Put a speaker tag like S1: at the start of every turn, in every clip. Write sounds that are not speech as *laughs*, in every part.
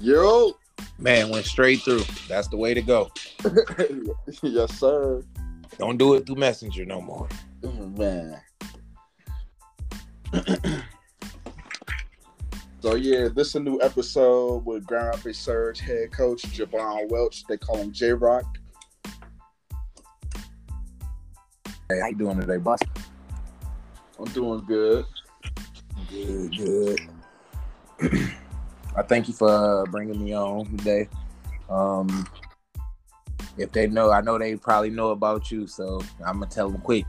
S1: Yo,
S2: Man, went straight through. That's the way to go. *laughs*
S1: yes, sir.
S2: Don't do it through Messenger no more.
S1: Oh, man. *clears throat* so yeah, this is a new episode with Grand Rapids Surge head coach Javon Welch. They call him J Rock.
S2: Hey, how you doing today, boss?
S1: I'm doing good.
S2: Good, good. I thank you for uh, bringing me on today. Um, if they know, I know they probably know about you, so I'm gonna tell them quick.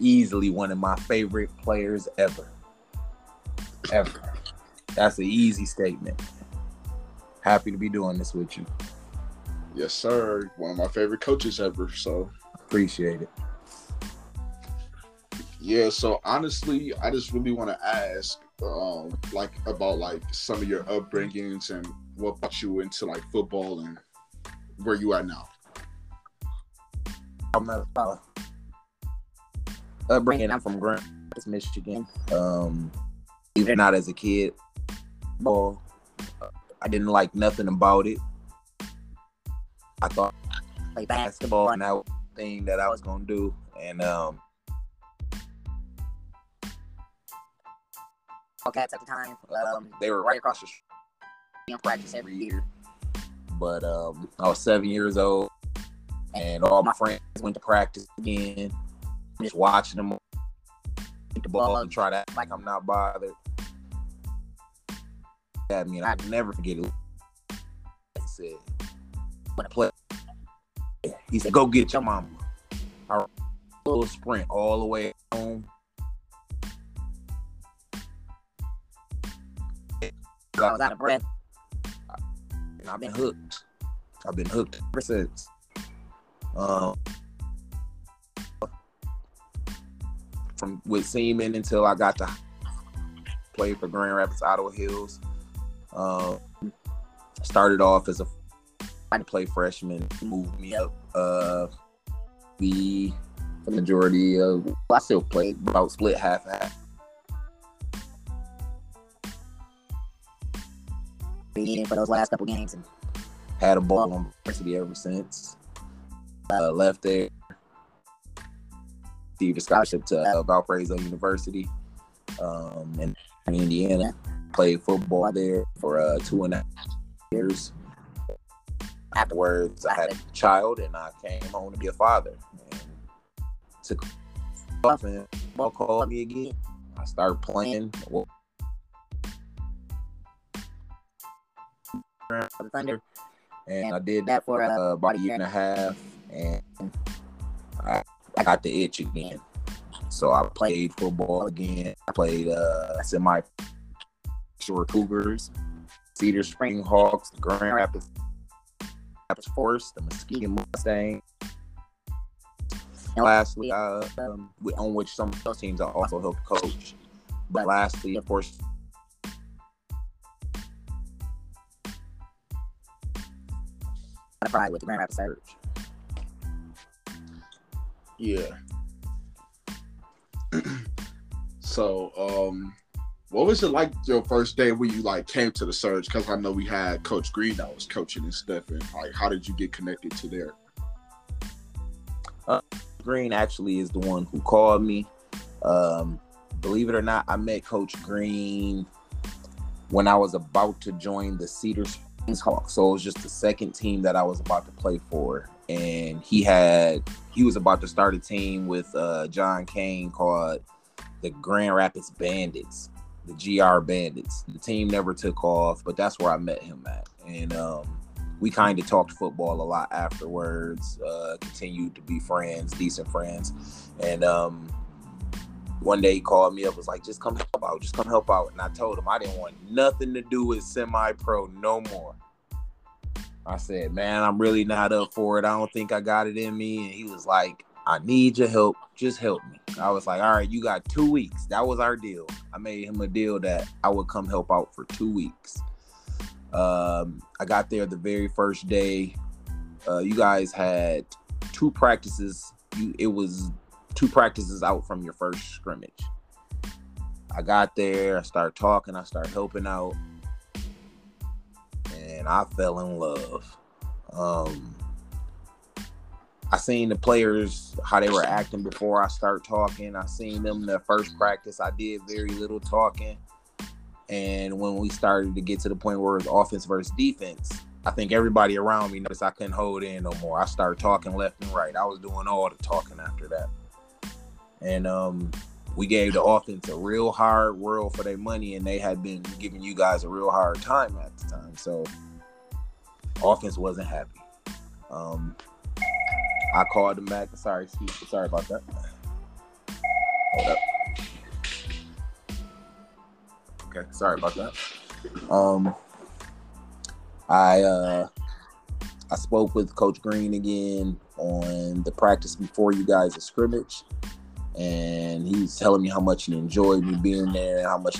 S2: Easily one of my favorite players ever, ever. That's an easy statement. Happy to be doing this with you.
S1: Yes, sir. One of my favorite coaches ever. So
S2: Appreciate it.
S1: yeah. So honestly, I just really want to ask, um, like about like some of your upbringings and what brought you into like football and where you at now.
S2: I'm uh, upbringing. I'm from Grand Michigan. Um, even not as a kid, well, I didn't like nothing about it. I thought play basketball and that thing that I was gonna do, and um,
S3: Cats at the time. Um,
S2: they were right across the street
S3: in practice every year.
S2: but um, I was seven years old, and all my friends went to practice again. Just watching them get the ball and try to act like I'm not bothered. I mean, I never forget it. He said, "When I play," he said, "Go get your mama." I little sprint all the way home.
S3: I was out of breath.
S2: and I've been hooked. I've been hooked ever since. Um, from with Seaman until I got to play for Grand Rapids Ottawa Hills. Um, started off as a I play freshman, moved me up. Uh, the majority of I still played about split half half.
S3: In for those last couple games, and
S2: had a ball on varsity ever since. Uh, left there, received a scholarship to uh, Valparaiso University um, in Indiana. Played football there for uh, two and a half years. Afterwards, I had a child and I came home to be a father. And took off and called me again. I started playing. Well,
S3: for the Thunder.
S2: and I did that for uh, about a year and a half, and I, I got the itch again. So I played football again. I played uh, semi shore Cougars, Cedar Spring Hawks, Grand Rapids Rapids Force, the Muskegon Mustang. And lastly, uh, um, on which some of those teams I also helped coach. But lastly, of course,
S3: Pride with the Grand Rapids Surge.
S1: Yeah. *clears throat* so, um, what was it like your first day when you like came to the surge? Because I know we had Coach Green that was coaching and stuff, and like, how did you get connected to there?
S2: Green actually is the one who called me. Um, believe it or not, I met Coach Green when I was about to join the Cedar Springs Hawks. So it was just the second team that I was about to play for. And he had he was about to start a team with uh, John Kane called the Grand Rapids Bandits, the GR Bandits. The team never took off, but that's where I met him at. And um, we kind of talked football a lot afterwards. Uh, continued to be friends, decent friends, and um, one day he called me up, was like, "Just come help out, just come help out." And I told him I didn't want nothing to do with semi-pro no more. I said, "Man, I'm really not up for it. I don't think I got it in me." And he was like, "I need your help. Just help me." I was like, "All right, you got two weeks." That was our deal. I made him a deal that I would come help out for two weeks. Um, I got there the very first day. Uh, you guys had two practices. You it was two practices out from your first scrimmage. I got there. I started talking. I started helping out, and I fell in love. Um, I seen the players how they were acting before I start talking. I seen them in their first practice. I did very little talking, and when we started to get to the point where it was offense versus defense, I think everybody around me noticed I couldn't hold in no more. I started talking left and right. I was doing all the talking after that, and um, we gave the offense a real hard world for their money, and they had been giving you guys a real hard time at the time. So offense wasn't happy. Um, I called them back. Sorry, excuse me. Sorry about that. Hold up. Okay, sorry about that. Um, I uh, I spoke with Coach Green again on the practice before you guys' scrimmage, and he was telling me how much he enjoyed me being there, and how much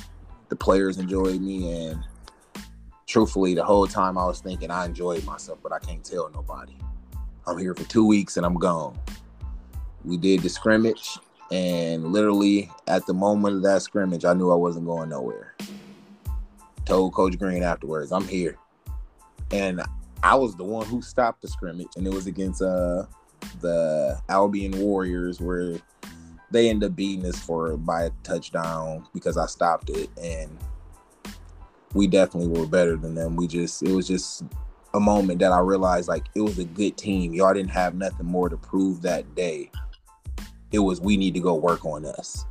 S2: the players enjoyed me, and truthfully, the whole time I was thinking I enjoyed myself, but I can't tell nobody. I'm here for two weeks and I'm gone. We did the scrimmage, and literally at the moment of that scrimmage, I knew I wasn't going nowhere. Told Coach Green afterwards, I'm here. And I was the one who stopped the scrimmage, and it was against uh the Albion Warriors where they end up beating us for by a touchdown because I stopped it and we definitely were better than them. We just it was just a moment that I realized like it was a good team. Y'all didn't have nothing more to prove that day. It was we need to go work on us.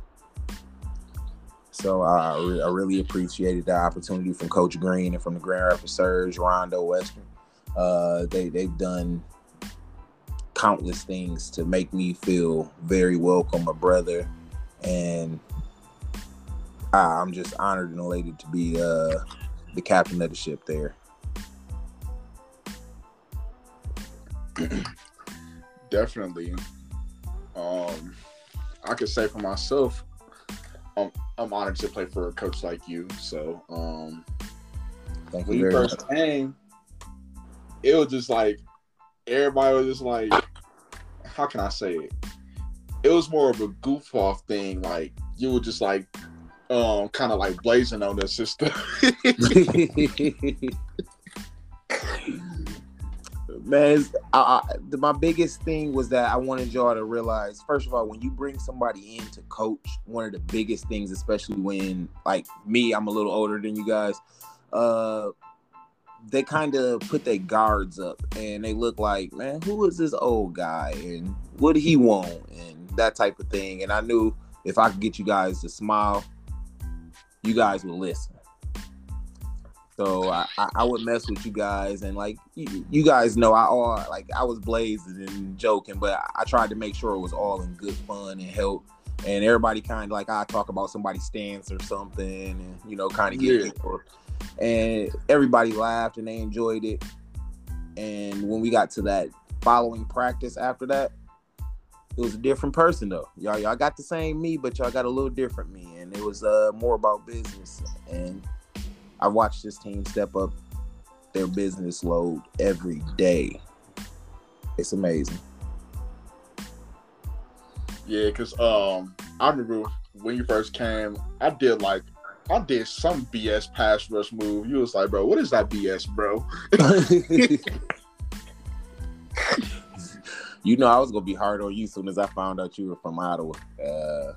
S2: So I, re- I really appreciated the opportunity from Coach Green and from the Grand Rapids Surge, Rondo Western. Uh, they they've done countless things to make me feel very welcome, a brother, and I, I'm just honored and elated to be uh, the captain of the ship there. *clears throat*
S1: Definitely. Um, I could say for myself, I'm, I'm honored to play for a coach like you. So, um,
S2: Thank
S1: when
S2: you
S1: you first
S2: much.
S1: came, it was just like everybody was just like, how can I say it? It was more of a goof off thing. Like you were just like, um, kind of like blazing on the system. *laughs*
S2: Man, I, I, my biggest thing was that I wanted y'all to realize, first of all, when you bring somebody in to coach, one of the biggest things, especially when, like me, I'm a little older than you guys, uh, they kind of put their guards up and they look like, man, who is this old guy and what do he want and that type of thing. And I knew if I could get you guys to smile, you guys would listen. So I, I, would mess with you guys, and like you, you guys know, I all like I was blazing and joking, but I, I tried to make sure it was all in good fun and help. And everybody kind of like I talk about somebody's stance or something, and you know, kind of get
S1: Yeah.
S2: people. And everybody laughed and they enjoyed it. And when we got to that following practice after that, it was a different person though. Y'all, y'all got the same me, but y'all got a little different me, and it was uh more about business and I watched this team step up their business load every day. It's amazing.
S1: Yeah, cause um, I remember when you first came, I did like I did some BS pass rush move. You was like, bro, what is that BS, bro? *laughs*
S2: you know I was gonna be hard on you as soon as I found out you were from Ottawa. Uh,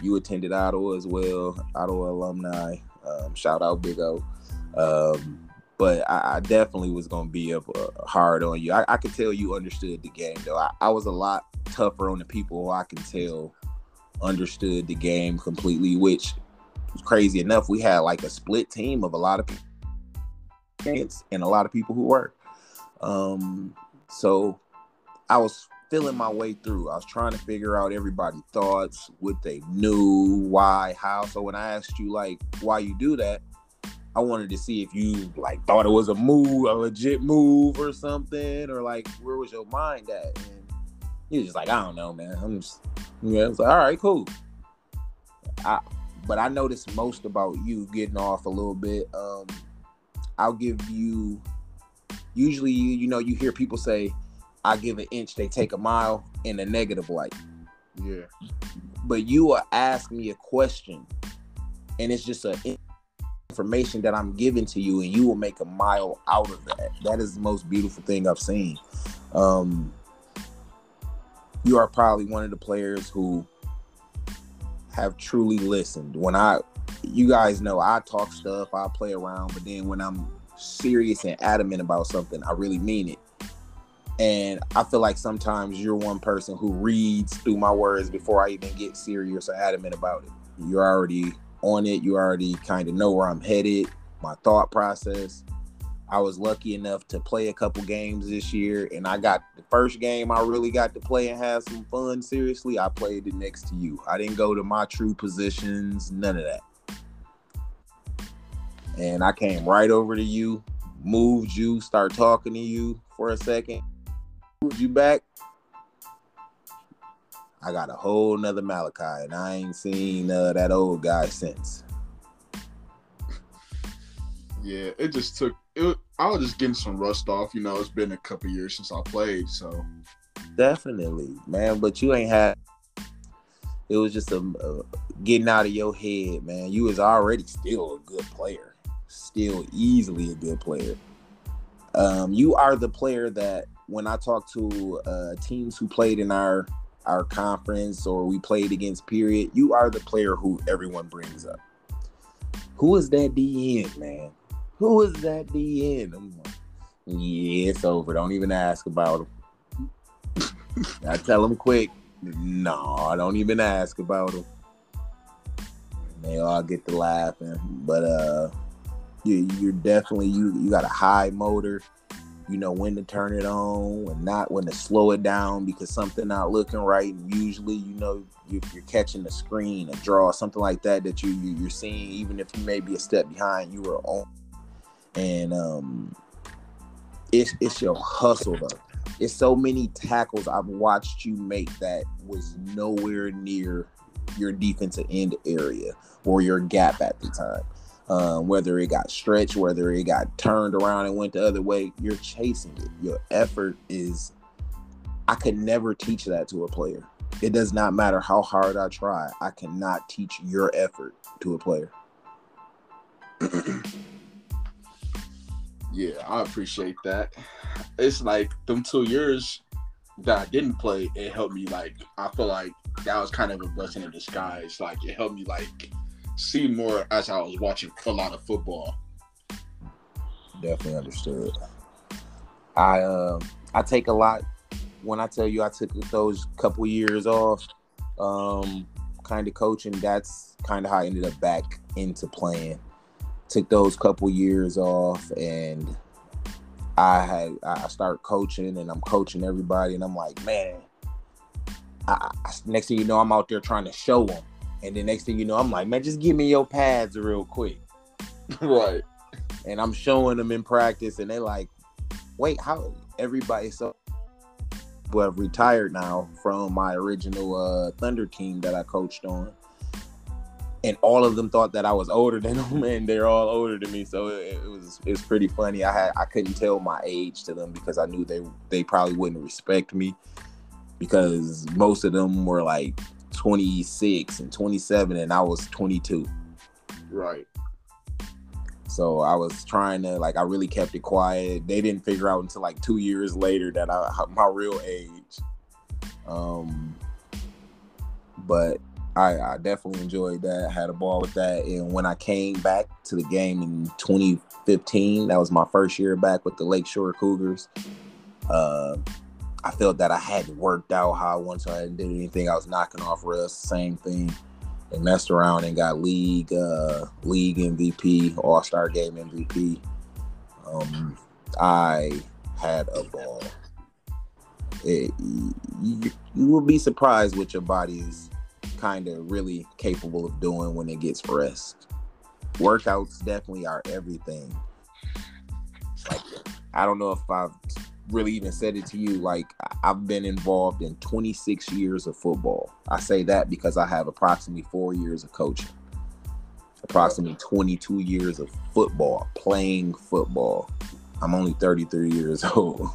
S2: you attended Ottawa as well, Ottawa alumni. Um, shout out Big O. Um, but I, I definitely was gonna be up uh, hard on you. I, I could tell you understood the game though. I, I was a lot tougher on the people who I can tell understood the game completely, which crazy enough. We had like a split team of a lot of people and a lot of people who were. Um, so I was feeling my way through. I was trying to figure out everybody's thoughts, what they knew, why, how. So when I asked you like why you do that, I wanted to see if you like thought it was a move, a legit move or something, or like where was your mind at? And was just like, I don't know, man. I'm just yeah. I was like, all right, cool. I but I noticed most about you getting off a little bit. Um, I'll give you. Usually, you you know, you hear people say, "I give an inch, they take a mile" in a negative light.
S1: Yeah.
S2: But you will ask me a question, and it's just a information that I'm giving to you, and you will make a mile out of that. That is the most beautiful thing I've seen. Um, you are probably one of the players who have truly listened. When I, you guys know, I talk stuff, I play around, but then when I'm serious and adamant about something, I really mean it. And I feel like sometimes you're one person who reads through my words before I even get serious or adamant about it. You're already on it. You already kind of know where I'm headed, my thought process. I was lucky enough to play a couple games this year, and I got the first game I really got to play and have some fun. Seriously, I played it next to you. I didn't go to my true positions, none of that. And I came right over to you, moved you, start talking to you for a second, moved you back. I got a whole nother Malachi, and I ain't seen uh, that old guy since.
S1: Yeah, it just took. It, I was just getting some rust off. You know, it's been a couple years since I played, so
S2: Definitely, man. But you ain't had. It was just a, a getting out of your head, man. You was already still a good player, still easily a good player. Um, you are the player that when I talk to uh, teams who played in our our conference or we played against, period, you are the player who everyone brings up. Who is that DN, man? Who is that DN? I'm like, yeah, it's over. Don't even ask about him. *laughs* I tell them quick. No, I don't even ask about them. They all get to laughing, but uh, you, you're definitely you. You got a high motor. You know when to turn it on and not when to slow it down because something not looking right. And usually, you know, you, you're catching the screen, a draw, something like that that you, you you're seeing. Even if you may be a step behind, you were on. And um, it's it's your hustle though it's so many tackles I've watched you make that was nowhere near your defensive end area or your gap at the time. Um, whether it got stretched, whether it got turned around and went the other way, you're chasing it. Your effort is, I could never teach that to a player. It does not matter how hard I try, I cannot teach your effort to a player. *clears throat*
S1: yeah, I appreciate that. It's like them two years that I didn't play, it helped me. Like I feel like that was kind of a blessing in disguise. Like it helped me like see more as I was watching a lot of football.
S2: Definitely understood. I um I take a lot when I tell you I took those couple years off, um, kind of coaching. That's kind of how I ended up back into playing. Took those couple years off, and I had I start coaching, and I'm coaching everybody, and I'm like, man. I, I, next thing you know, I'm out there trying to show them, and then next thing you know, I'm like, man, just give me your pads real quick. *laughs*
S1: right.
S2: and I'm showing them in practice, and they're like, "Wait, how?" Everybody so who have retired now from my original uh, Thunder team that I coached on, and all of them thought that I was older than *laughs* them, and they're all older than me. So it, it was it was pretty funny. I had I couldn't tell my age to them because I knew they they probably wouldn't respect me because most of them were like 26 and 27, and I was 22.
S1: Right.
S2: So I was trying to like I really kept it quiet. They didn't figure out until like two years later that I *laughs* my real age. Um, but I, I definitely enjoyed that. Had a ball with that. And when I came back to the game in 2015, that was my first year back with the Lakeshore Cougars. Uh, I felt that I hadn't worked out how I wanted. I didn't do anything. I was knocking off rust. Same thing and messed around and got league uh, league MVP, All Star Game MVP. Um, I had a ball. It, you, you will be surprised what your body is kind of really capable of doing when it gets rest. Workouts definitely are everything. Like I don't know if I've really even said it to you like i've been involved in 26 years of football i say that because i have approximately four years of coaching approximately 22 years of football playing football i'm only 33 years *laughs* old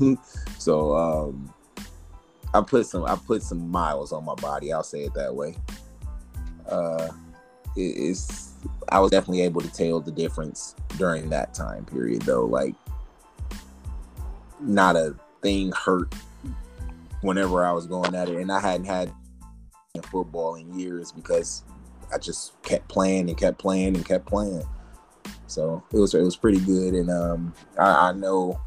S2: so um i put some i put some miles on my body i'll say it that way uh it, it's I was definitely able to tell the difference during that time period, though. Like, not a thing hurt whenever I was going at it, and I hadn't had football in years because I just kept playing and kept playing and kept playing. So it was it was pretty good, and um, I, I know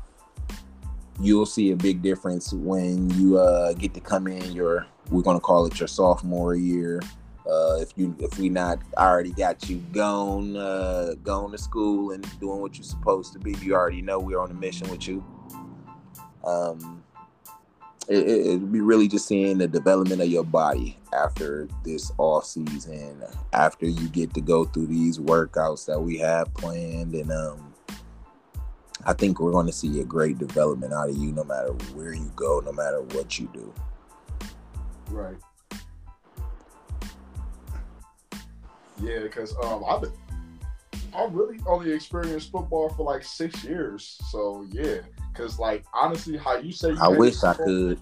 S2: you'll see a big difference when you uh, get to come in your we're gonna call it your sophomore year. Uh, if you if we not already got you gone uh, going to school and doing what you're supposed to be, you already know we're on a mission with you. Um, it, it, it'd be really just seeing the development of your body after this off season, after you get to go through these workouts that we have planned, and um, I think we're going to see a great development out of you, no matter where you go, no matter what you do.
S1: Right. Yeah, because um, I've been, I really only experienced football for like six years. So yeah, because like honestly, how you say you
S2: I wish I could.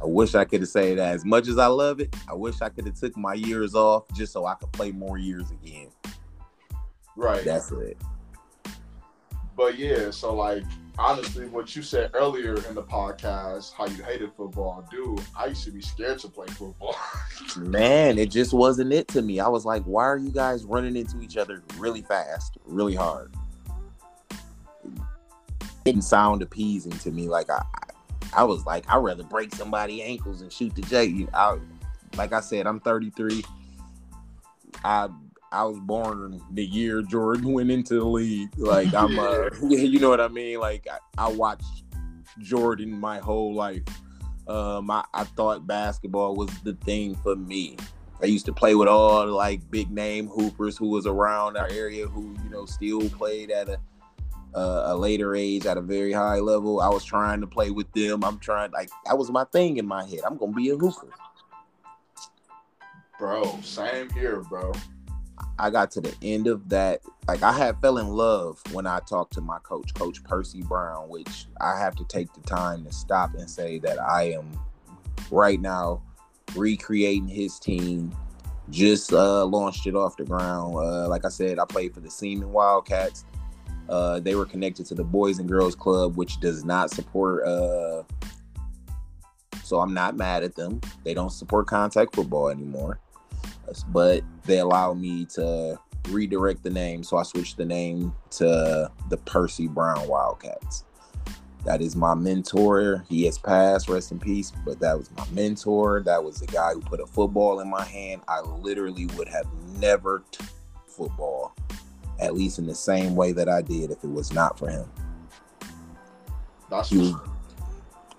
S2: I wish I could have said that. As much as I love it, I wish I could have took my years off just so I could play more years again.
S1: Right.
S2: That's it.
S1: But yeah, so like honestly, what you said earlier in the podcast, how you hated football, dude, I used to be scared to play football. *laughs*
S2: Man, it just wasn't it to me. I was like, why are you guys running into each other really fast, really hard? It didn't sound appeasing to me. Like I, I was like, I'd rather break somebody ankles and shoot the J. I, like I said, I'm 33. I I was born the year Jordan *laughs* went into the league. Like I'm, uh, *laughs* *laughs* you know what I mean. Like I, I watched Jordan my whole life. Um, I, I thought basketball was the thing for me. I used to play with all the, like big name hoopers who was around our area who you know still played at a uh, a later age at a very high level. I was trying to play with them. I'm trying like that was my thing in my head. I'm gonna be a hooper.
S1: bro, same here, bro.
S2: I got to the end of that. Like I had fell in love when I talked to my coach, Coach Percy Brown, which I have to take the time to stop and say that I am right now recreating his team. Just uh, launched it off the ground. Uh, like I said, I played for the Seaman Wildcats. Uh, they were connected to the Boys and Girls Club, which does not support. Uh, so I'm not mad at them. They don't support contact football anymore but they allow me to redirect the name. So I switched the name to the Percy Brown Wildcats. That is my mentor. He has passed, rest in peace, but that was my mentor. That was the guy who put a football in my hand. I literally would have never t- football, at least in the same way that I did if it was not for him.
S1: That's
S2: He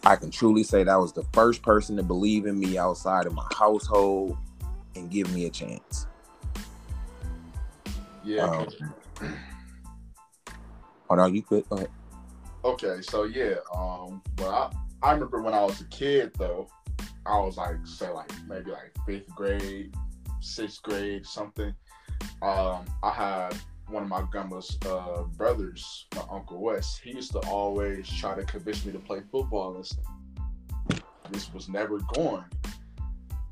S2: I can truly say that was the first person to believe in me outside of my household and give me a chance.
S1: yeah.
S2: Um, Oh *clears throat* no, you quit. Go ahead.
S1: Okay, so yeah, um, well, I, I remember when I was a kid though, I was like, say like maybe like fifth grade, sixth grade, something. Um, I had one of my grandma's uh, brothers, my uncle Wes. He used to always try to convince me to play football and stuff. This was never going.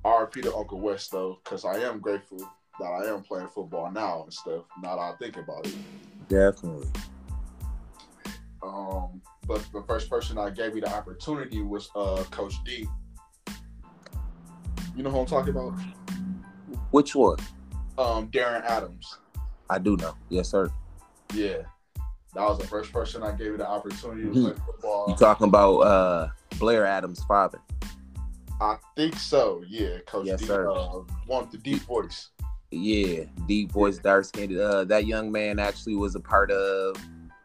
S1: RP to Uncle Wes though, because I am grateful that I am playing football now and stuff. Now that I think about it.
S2: Definitely.
S1: Um, but the first person I gave me the opportunity was uh Coach D. You know who I'm talking about?
S2: Which one?
S1: Um, Darren Adams.
S2: I do know. Yes, sir.
S1: Yeah, that was the first person I gave me the opportunity to play football.
S2: You talking about uh Blair Adams' father?
S1: I think so. Yeah, Coach
S2: Yes,
S1: D.
S2: sir.
S1: Uh, one with the deep voice.
S2: Yeah, deep voice, dark skinned. Uh, that young man actually was a part of.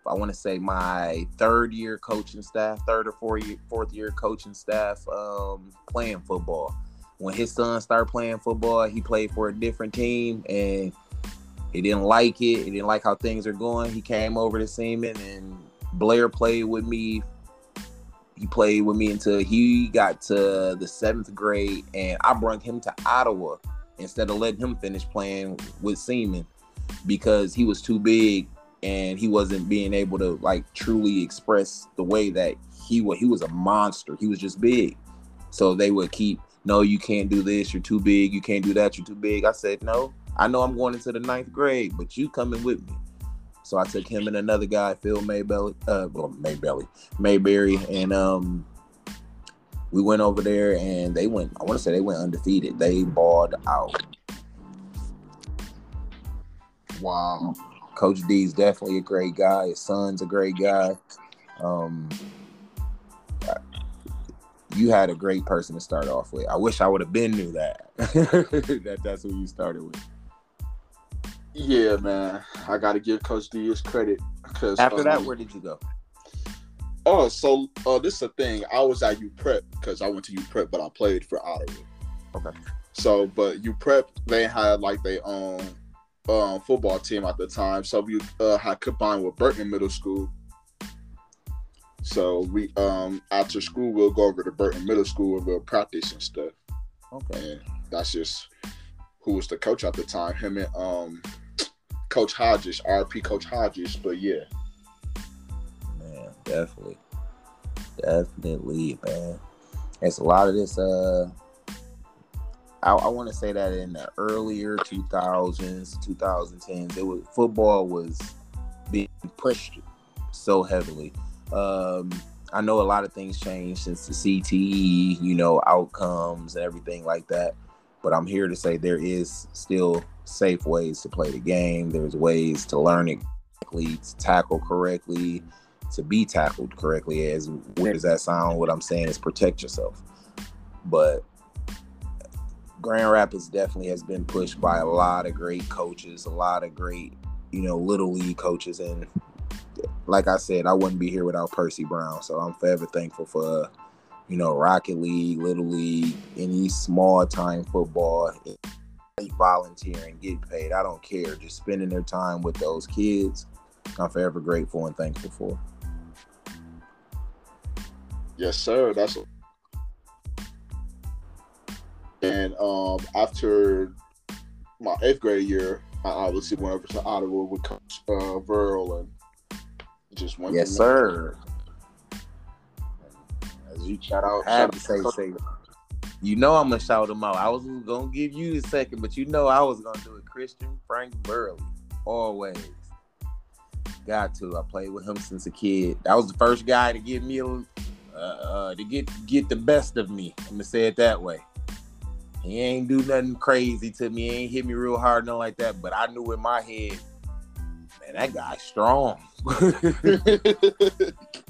S2: I want to say my third year coaching staff, third or fourth year, fourth year coaching staff, um, playing football. When his son started playing football, he played for a different team and he didn't like it. He didn't like how things are going. He came over to Seaman and Blair played with me. He played with me until he got to the seventh grade, and I brought him to Ottawa instead of letting him finish playing with Seaman because he was too big and he wasn't being able to like truly express the way that he was. He was a monster. He was just big. So they would keep, no, you can't do this. You're too big. You can't do that. You're too big. I said, no, I know I'm going into the ninth grade, but you coming with me. So I took him and another guy, Phil Maybelly, uh, well, Maybelly, Mayberry, and um, we went over there and they went. I want to say they went undefeated. They balled out.
S1: Wow.
S2: Coach D is definitely a great guy. His son's a great guy. Um, you had a great person to start off with. I wish I would have been knew that. *laughs* that that's who you started with.
S1: Yeah, man. I got to give Coach D his credit because
S2: After that, where did you go?
S1: Oh, so uh, this is a thing. I was at U Prep because I went to U Prep, but I played for Ottawa.
S2: Okay.
S1: So, but U Prep, they had like their own um, football team at the time. So we uh, had combined with Burton Middle School. So we um after school we'll go over to Burton Middle School and we'll practice and stuff.
S2: Okay.
S1: And that's just who was the coach at the time. Him and um Coach Hodges, RP Coach Hodges. But yeah.
S2: Man, definitely. Definitely, man. It's a lot of this uh I, I want to say that in the earlier 2000s, 2010s, it was football was being pushed so heavily. Um, I know a lot of things changed since the CTE, you know, outcomes and everything like that. But I'm here to say there is still safe ways to play the game. There's ways to learn it to tackle correctly, to be tackled correctly. As weird as that sound, what I'm saying is protect yourself. But Grand Rapids definitely has been pushed by a lot of great coaches, a lot of great, you know, little league coaches, and like I said, I wouldn't be here without Percy Brown. So I'm forever thankful for, you know, Rocket League, Little League, any small time football, volunteering, get paid. I don't care. Just spending their time with those kids. I'm forever grateful and thankful for.
S1: Yes, sir. That's and um after my eighth grade year, I obviously went over to Ottawa with Coach uh, Verl and just went.
S2: Yes, sir.
S1: As you shout out,
S2: had
S1: shout
S2: to
S1: out
S2: say, say, you know, I'm gonna shout him out. I was gonna give you the second, but you know, I was gonna do it. Christian Frank Burley, always. Got to. I played with him since a kid. That was the first guy to give me a, uh, uh, to get get the best of me. I'm gonna say it that way. He ain't do nothing crazy to me. He ain't hit me real hard, nothing like that. But I knew in my head, man, that guy's strong. *laughs* *laughs*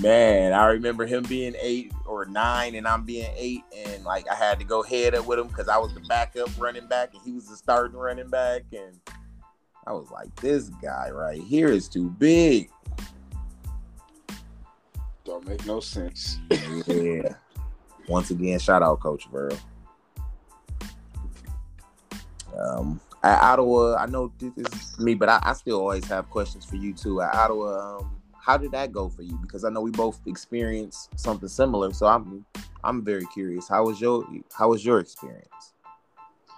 S2: Man, I remember him being eight or nine, and I'm being eight, and like I had to go head up with him because I was the backup running back, and he was the starting running back, and I was like, this guy right here is too big.
S1: Don't make no sense.
S2: Yeah. Once again, shout out Coach Burrow. Um, at Ottawa, I know this is me, but I, I still always have questions for you too. At Ottawa, um, how did that go for you? Because I know we both experienced something similar, so I'm I'm very curious. How was your How was your experience?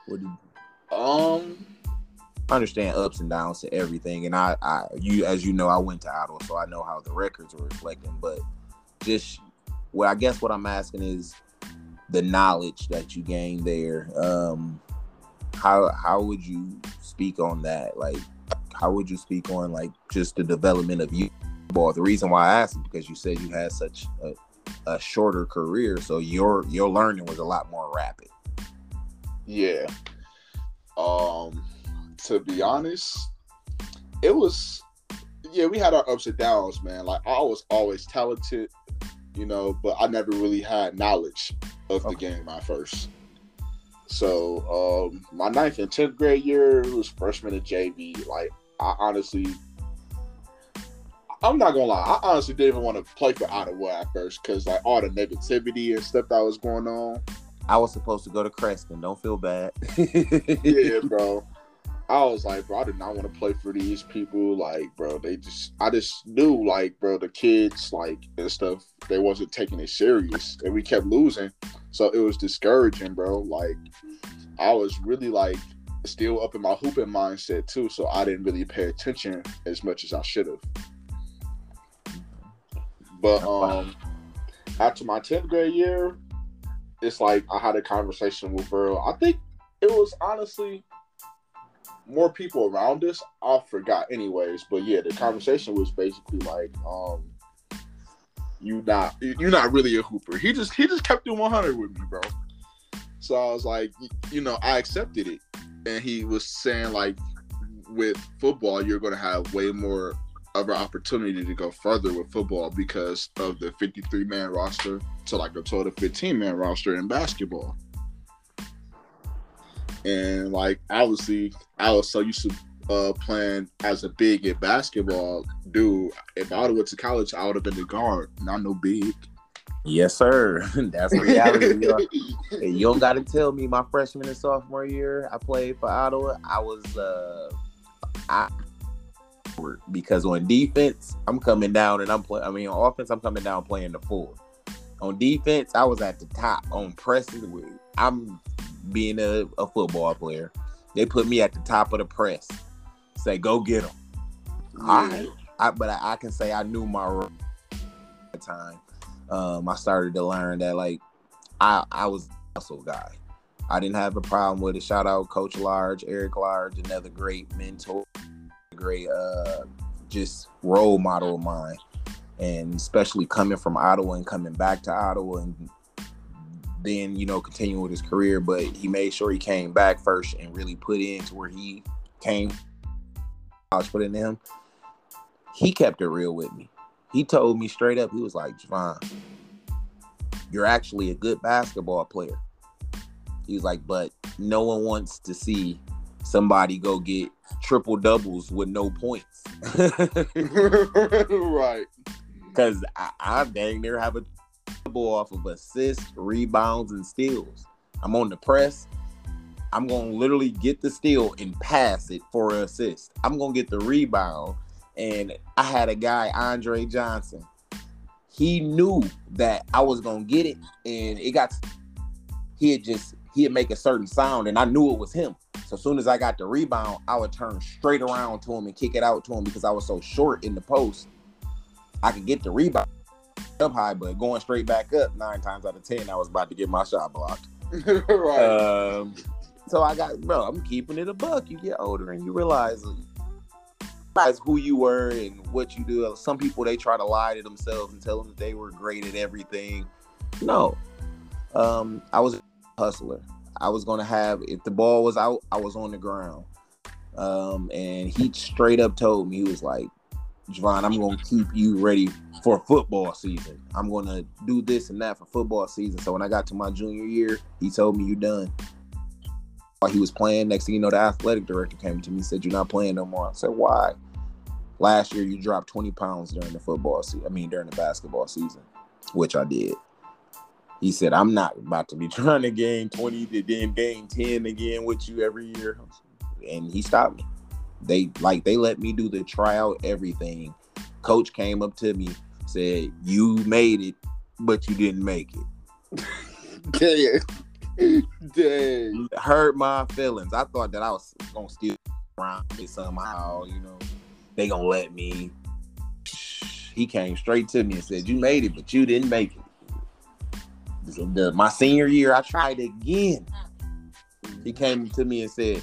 S2: What did
S1: Um,
S2: I understand ups and downs to everything, and I, I, you, as you know, I went to Ottawa, so I know how the records were reflecting. But just, well, I guess what I'm asking is the knowledge that you gained there. Um, how how would you speak on that? Like, how would you speak on like just the development of you? Ball. The reason why I asked is because you said you had such a, a shorter career, so your your learning was a lot more rapid.
S1: yeah. Um, to be honest, it was. Yeah, we had our ups and downs, man. Like I was always talented, you know, but I never really had knowledge of the
S2: Okay.
S1: game at first. So um, my ninth and tenth grade year was freshman at JV. Like I honestly, I'm not gonna lie, I honestly didn't even want to play for Ottawa at first because like all the negativity and stuff that was going on.
S2: I was supposed to go to Creston. Don't feel bad.
S1: yeah, *laughs* bro. I was like, bro, I did not want to play for these people. Like, bro, they just, I just knew, like, bro, the kids, like, and stuff, they wasn't taking it serious, and we kept losing, so it was discouraging, bro. Like, I was really like still up in my hooping mindset too, so I didn't really pay attention as much as I should have. But um, after my tenth grade year, it's like I had a conversation with Burl. I think it was honestly more people around us, I forgot anyways. But yeah, the conversation was basically like, um, you not you're not really a hooper. He just he just kept it 100 with me, bro. So I was like, you know, I accepted it, and he was saying like, with football, you're gonna have way more of an opportunity to go further with football because of the 53 man roster to like a total 15 man roster in basketball. And like obviously, I was so used to uh, playing as a big at basketball, dude. If I would have went to college, I would have been the guard, not no big.
S2: Yes, sir. *laughs* That's reality. yo. *laughs* You don't got to tell me. My freshman and sophomore year, I played for Ottawa. I was uh, I because on defense, I'm coming down and I'm playing. I mean, on offense, I'm coming down playing the four. On defense, I was at the top. On presses, I'm being a, a football player. They put me at the top of the press. Say, go get them. All right. I, but I, I can say I knew my role time. Um, I started to learn that like I I was a hustle guy. I didn't have a problem with it. Shout out Coach Large, Eric Large, another great mentor, great uh just role model of mine. And especially coming from Ottawa and coming back to Ottawa and then, you know, continuing with his career. But he made sure he came back first and really put into where he came. I was putting him. He kept it real with me. He told me straight up, he was like, Javon, you're actually a good basketball player. He was like, but no one wants to see somebody go get triple doubles with no points. *laughs*
S1: right.
S2: Because I, I dang near have a double off of assists, rebounds, and steals. I'm on the press. I'm gonna literally get the steal and pass it for an assist. I'm gonna get the rebound. And I had a guy, Andre Johnson. He knew that I was gonna get it, and it got He had just he'd make a certain sound, and I knew it was him. So as soon as I got the rebound, I would turn straight around to him and kick it out to him because I was so short in the post. I could get the rebound up high, but going straight back up nine times out of ten, I was about to get my shot blocked. *laughs*
S1: right.
S2: Um, so I got, bro, I'm keeping it a buck. You get older and you realize, realize who you were and what you do. Some people they try to lie to themselves and tell them that they were great at everything. No, um, I was hustler. I was gonna have if the ball was out, I was on the ground. Um, and he straight up told me he was like, Javon, I'm gonna keep you ready for football season. I'm gonna do this and that for football season. So when I got to my junior year, he told me you're done. While he was playing, next thing you know, the athletic director came to me and said, You're not playing no more. I said, Why? Last year you dropped 20 pounds during the football season. I mean during the basketball season, which I did. He said, I'm not about to be *laughs* trying to gain 20 to then gain 10 again with you every year. And he stopped me. They like they let me do the tryout, everything. Coach came up to me, said, You made it, but you didn't make it. *laughs*
S1: Dang. Dang.
S2: hurt my feelings. I thought that I was gonna steal around somehow, you know. They gonna let me. He came straight to me and said, "You made it, but you didn't make it." The- my senior year, I tried again. Mm-hmm. He came to me and said,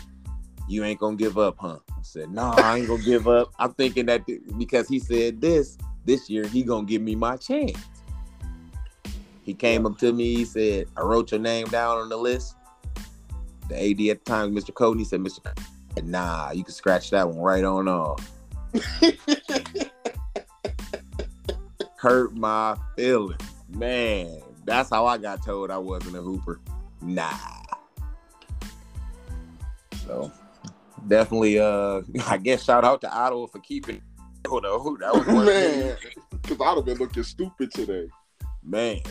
S2: "You ain't gonna give up, huh?" I said, "No, I ain't gonna give up." I'm thinking that th- because he said this this year, he gonna give me my chance. He came up to me. He said, "I wrote your name down on the list." The AD at the time, Mr. Cody, he said, "Mr. Cody, Nah, you can scratch that one right on off." *laughs* Hurt my feelings, man. That's how I got told I wasn't a hooper. Nah. So definitely, uh, *laughs* I guess shout out to Ottawa for keeping. *laughs* Hold on, that was
S1: Man. Because I'd have been looking stupid today.
S2: man.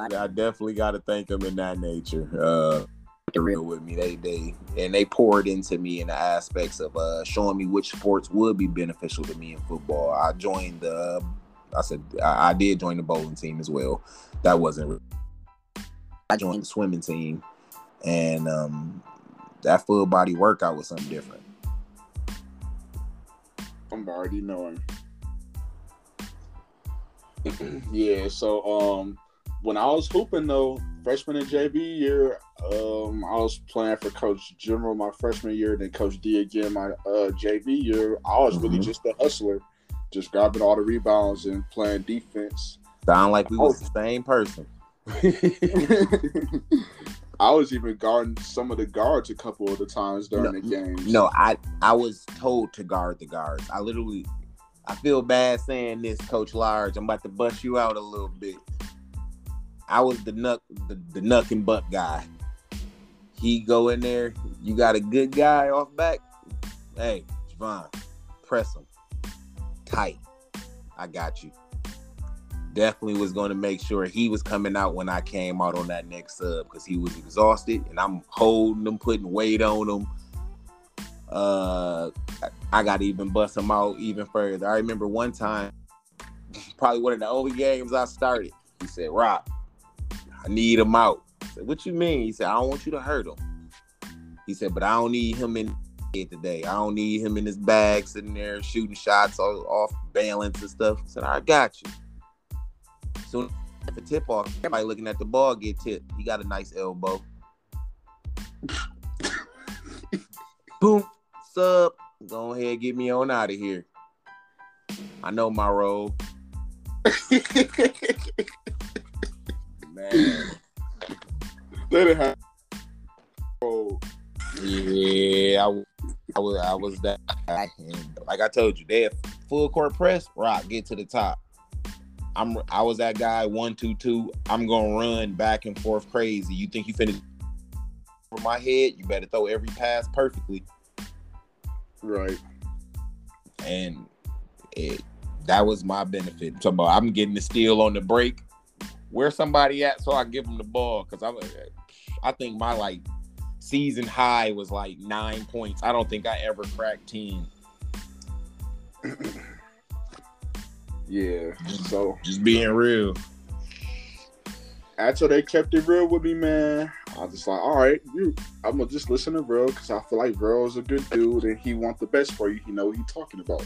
S2: I definitely got to thank them in that nature. Uh,
S3: real
S2: with me. They they and they poured into me in the aspects of uh, showing me which sports would be beneficial to me in football. I joined the. I said I, I did join the bowling team as well. That wasn't. I joined the swimming team, and um, that full body workout was something different.
S1: I'm already knowing. *clears throat* yeah, so um when I was hooping though, freshman and JV year, um, I was playing for Coach General my freshman year, then Coach D again my uh, JV year. I was really
S2: Mhm.
S1: just a hustler, just grabbing all the rebounds and playing defense.
S2: Sound like we oh. was the same person. *laughs*
S1: I was even guarding some of the guards a couple of the times during
S2: No,
S1: the games.
S2: No, I I was told to guard the guards. I literally, I feel bad saying this, Coach Large. I'm about to bust you out a little bit. I was the nuck, the, the nuck and buck guy. He go in there. You got a good guy off back. Hey, Javon, press him tight. I got you. Definitely was going to make sure he was coming out when I came out on that next sub because he was exhausted and I'm holding him, putting weight on him. Uh, I got to even bust him out even further. I remember one time, probably one of the only games I started. He said, "Rock, I need him out." I said, "What you mean?" He said, "I don't want you to hurt him." He said, "But I don't need him in today. I don't need him in his bag sitting there shooting shots all, off balance and stuff." I said, "I got you." Soon as the tip off, everybody looking at the ball get tipped. He got a nice elbow. *laughs* Boom, sub. Go ahead, get me on out of here. I know my role, *laughs* man.
S1: they didn't have. Oh,
S2: Yeah, I, I was I was that guy. Like I told you, they have full court press. Rock, get to the top. I'm I was that guy one two two. I'm gonna run back and forth crazy. You think you finished over my head? You better throw every pass perfectly.
S1: right.
S2: And it that was my benefit. I'm about I'm getting the steal on the break. Where's somebody at so I give them the ball? Because I'm I think my like season high was like nine points. I don't think I ever cracked ten. *clears throat*
S1: Yeah. So
S2: Just being real.
S1: after they kept it real with me, man, I was just like, all right, you, I'm gonna just listen to Real because I feel like Real is a good dude and he want the best for you. He know what he talking about.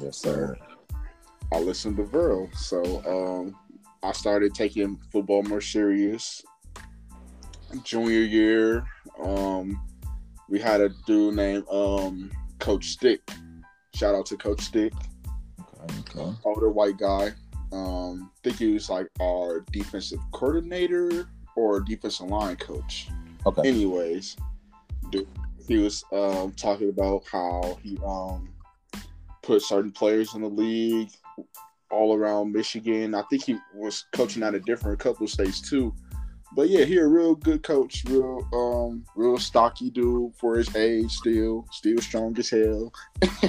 S2: Yes,
S1: sir. I listened to Virl. So um, I started taking football more serious. Junior year, um, we had a dude named um, Coach Stick. Shout out to Coach Stick,
S2: Okay.
S1: older white guy. Um, think he was like our defensive coordinator or defensive line coach.
S2: Okay.
S1: Anyways, dude, he was um, talking about how he um, put certain players in the league all around Michigan. I think he was coaching out of different couple of states too. But yeah, he a real good coach, real um, real stocky dude for his age, still, still strong as hell. *laughs* *laughs*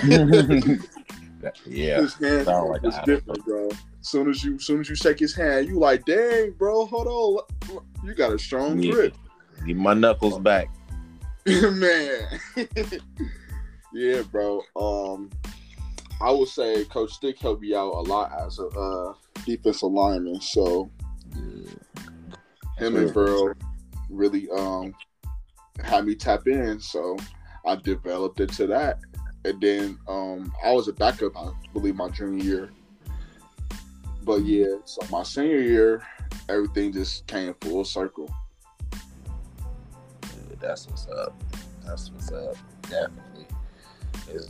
S2: yeah.
S1: His hand
S2: sound like
S1: is different, bro. Soon as you, soon as you shake his hand, you like, dang, bro, hold on, you got a strong
S2: Yeah.
S1: grip.
S2: Get my knuckles back. *laughs*
S1: man. yeah, bro. Um, I would say Coach Stick helped me out a lot as a uh, defensive lineman. So him and Burrow really um had me tap in. So I developed into that, and then um I was a backup, I believe, my junior year. But yeah, so my senior year, everything just came full circle.
S2: Dude, that's what's up. That's what's up. Definitely. It's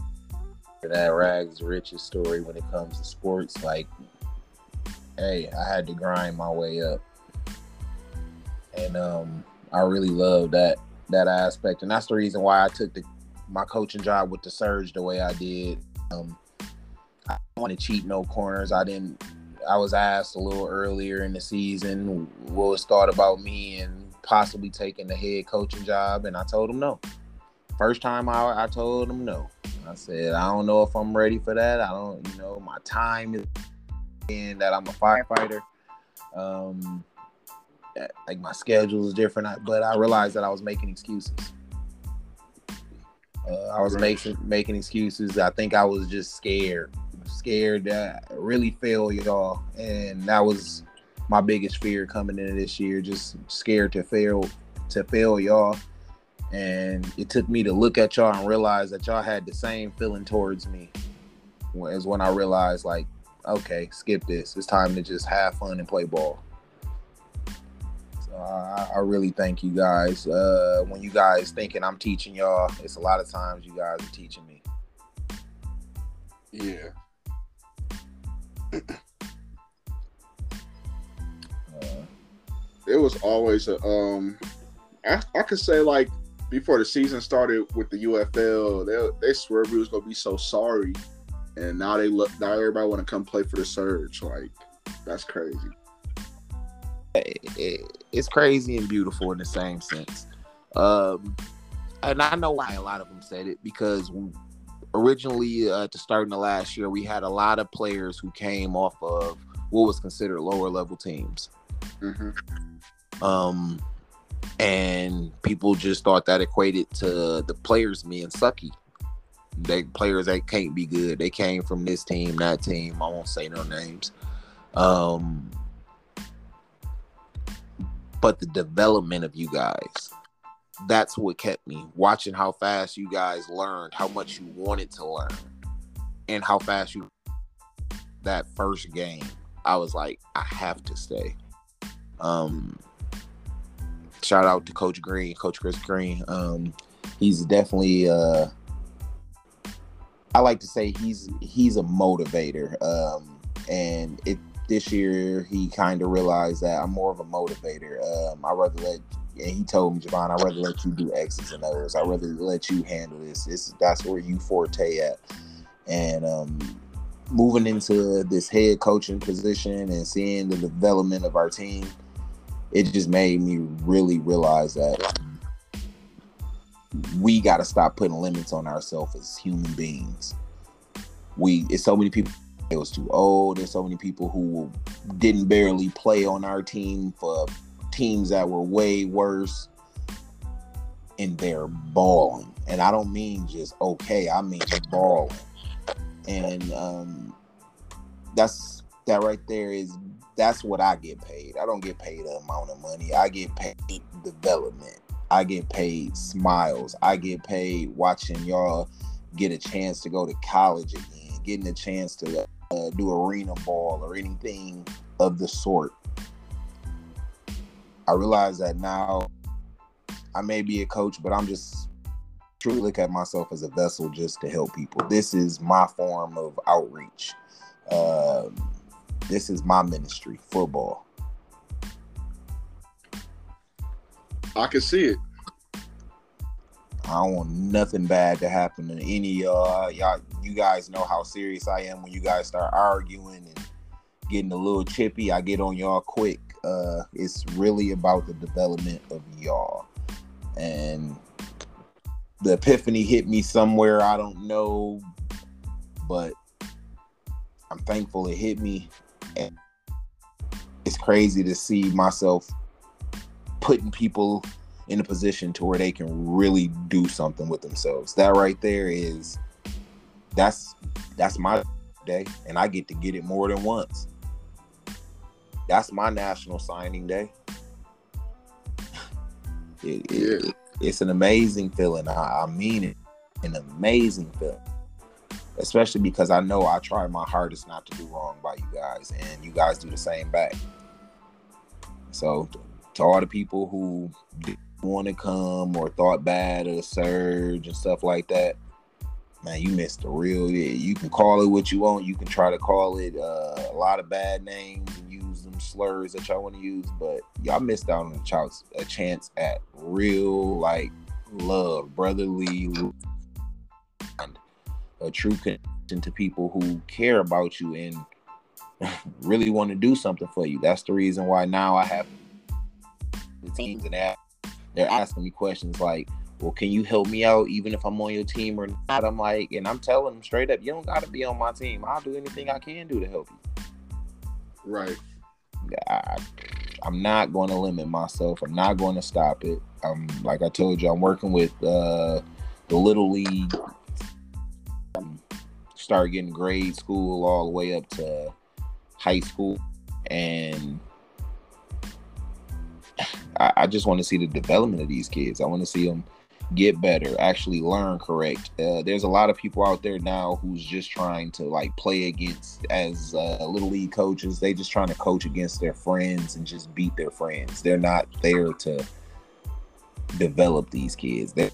S2: that rags to riches story when it comes to sports. Like, hey, I had to grind my way up. And um I really love that that aspect. And that's the reason why I took the my coaching job with the surge the way I did. Um I didn't want to cheat no corners. I didn't I was asked a little earlier in the season what was thought about me and possibly taking the head coaching job, and I told him no. First time I, I told him no. I said I don't know if I'm ready for that. I don't, you know, my time is in that I'm a firefighter. Um, like my schedule is different, I- but I realized that I was making excuses. Uh, I was
S1: Right.
S2: making making excuses. I think I was just scared, scared that I really fail y'all, and that was my biggest fear coming into this year. Just scared to fail, to fail y'all, and it took me to look at y'all and realize that y'all had the same feeling towards me. As when I realized, like, okay, skip this. It's time to just have fun and play ball. Uh, I really thank you guys. Uh, when you guys thinking I'm teaching y'all, it's a lot of times you guys are teaching me.
S1: Yeah.
S2: Uh,
S1: it was always a um I, I could say like before the season started with the UFL, they they swear we was gonna be so sorry, and now they look now everybody want to come play for the Surge. Like that's crazy.
S2: It, it- it's crazy and beautiful in the same sense. Um, and I know why a lot of them said it because originally uh, to start in the last year, we had a lot of players who came off of what was considered lower level teams.
S1: hmm
S2: Um, and people just thought that equated to the players being sucky. They players that can't be good. They came from this team, that team. I won't say no names. Um, but the development of you guys, that's what kept me watching how fast you guys learned, how much you wanted to learn, and how fast you that first game. I was like, I have to stay. Um, shout out to Coach Green, Coach Chris Green. Um, he's definitely uh I like to say he's he's a motivator. Um and it this year he kind of realized that I'm more of a motivator. Um I rather let and he told me, Javon, I'd rather let you do X's and O's. I'd rather let you handle this. This that's where you forte at. And um moving into this head coaching position and seeing the development of our team, it just made me really realize that we got to stop putting limits on ourselves as human beings. We, it's so many people. It was too old. There's so many people who didn't barely play on our team for teams that were way worse, and they're balling. And I don't mean just okay. I mean balling. And um, that's that right there is that's what I get paid. I don't get paid an amount of money. I get paid development. I get paid smiles. I get paid watching y'all get a chance to go to college again, getting a chance to uh, do arena ball or anything of the sort. I realize that now I may be a coach, but I'm just truly look at myself as a vessel just to help people. This is my form of outreach. Um, this is my ministry, football.
S1: I can see it.
S2: I don't want nothing bad to happen to any of y'all. Y'all, you guys know how serious I am when you guys start arguing and getting a little chippy. I get on y'all quick. Uh, it's really about the development of y'all, and the epiphany hit me somewhere I don't know, but I'm thankful it hit me. And it's crazy to see myself putting people in a position to where they can really do something with themselves. That right there is that's that's my day and I get to get it more than once. That's my national signing day. *laughs* It-
S1: Yeah.
S2: it- it's an amazing feeling. I, I mean it. An amazing feeling. Especially because I know I try my hardest not to do wrong by you guys, and you guys do the same back. So, to all the people who want to come or thought bad of the surge and stuff like that, man, you missed the real. You can call it what you want. You can try to call it uh, a lot of bad names and use them slurs that y'all want to use, but y'all missed out on a chance, a chance at real like love, brotherly, a true connection to people who care about you and *laughs* really want to do something for you. That's the reason why now I have the teams and that they're asking me questions like, "Well, can you help me out even if I'm on your team or not?" I'm like, and I'm telling them straight up, "You don't got to be on my team. I'll do anything I can do to help you."
S1: Right.
S2: I, I'm not going to limit myself. I'm not going to stop it. I'm like I told you, I'm working with uh, the little league. Um, start getting grade school all the way up to high school, and I, just want to see the development of these kids. I want to see them get better, actually learn correct. Uh, there's a lot of people out there now who's just trying to like play against as uh, little league coaches. They just trying to coach against their friends and just beat their friends. They're not there to develop these kids. That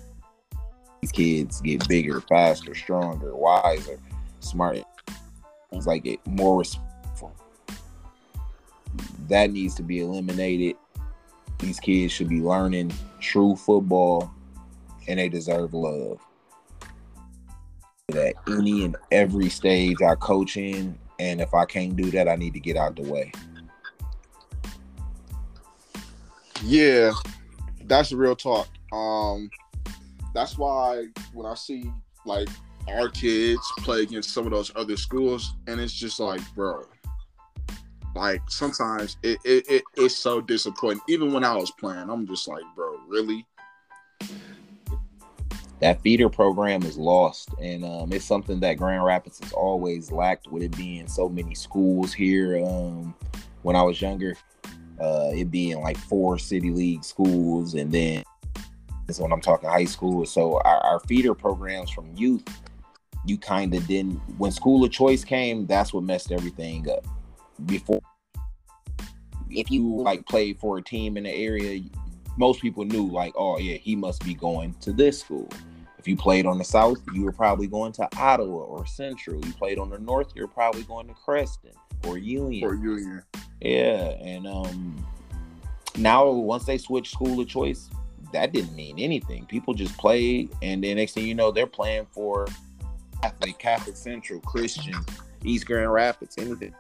S2: these kids get bigger, faster, stronger, wiser, smarter. It's like it more respectful. That needs to be eliminated. These kids should be learning true football and they deserve love. At any and every stage I coach in, and if I can't do that, I need to get out the way.
S1: Yeah, that's real talk. Um, that's why when I see like our kids play against some of those other schools, and it's just like, bro, like sometimes it, it, it it's so disappointing. Even when I was playing, I'm just like, bro, really?
S2: that feeder program is lost and um, it's something that grand rapids has always lacked with it being so many schools here um, when i was younger uh, it being like four city league schools and then this is when i'm talking high school so our, our feeder programs from youth you kind of didn't when school of choice came that's what messed everything up before. If you like played for a team in the area most people knew like oh yeah he must be going to this school. If you played on the south you were probably going to ottawa or central. You played on the north you're probably going to creston or union.
S1: Or Union?
S2: yeah and um now once they switch school of choice that didn't mean anything. People just played and then next thing you know they're playing for catholic catholic central christian east grand rapids anything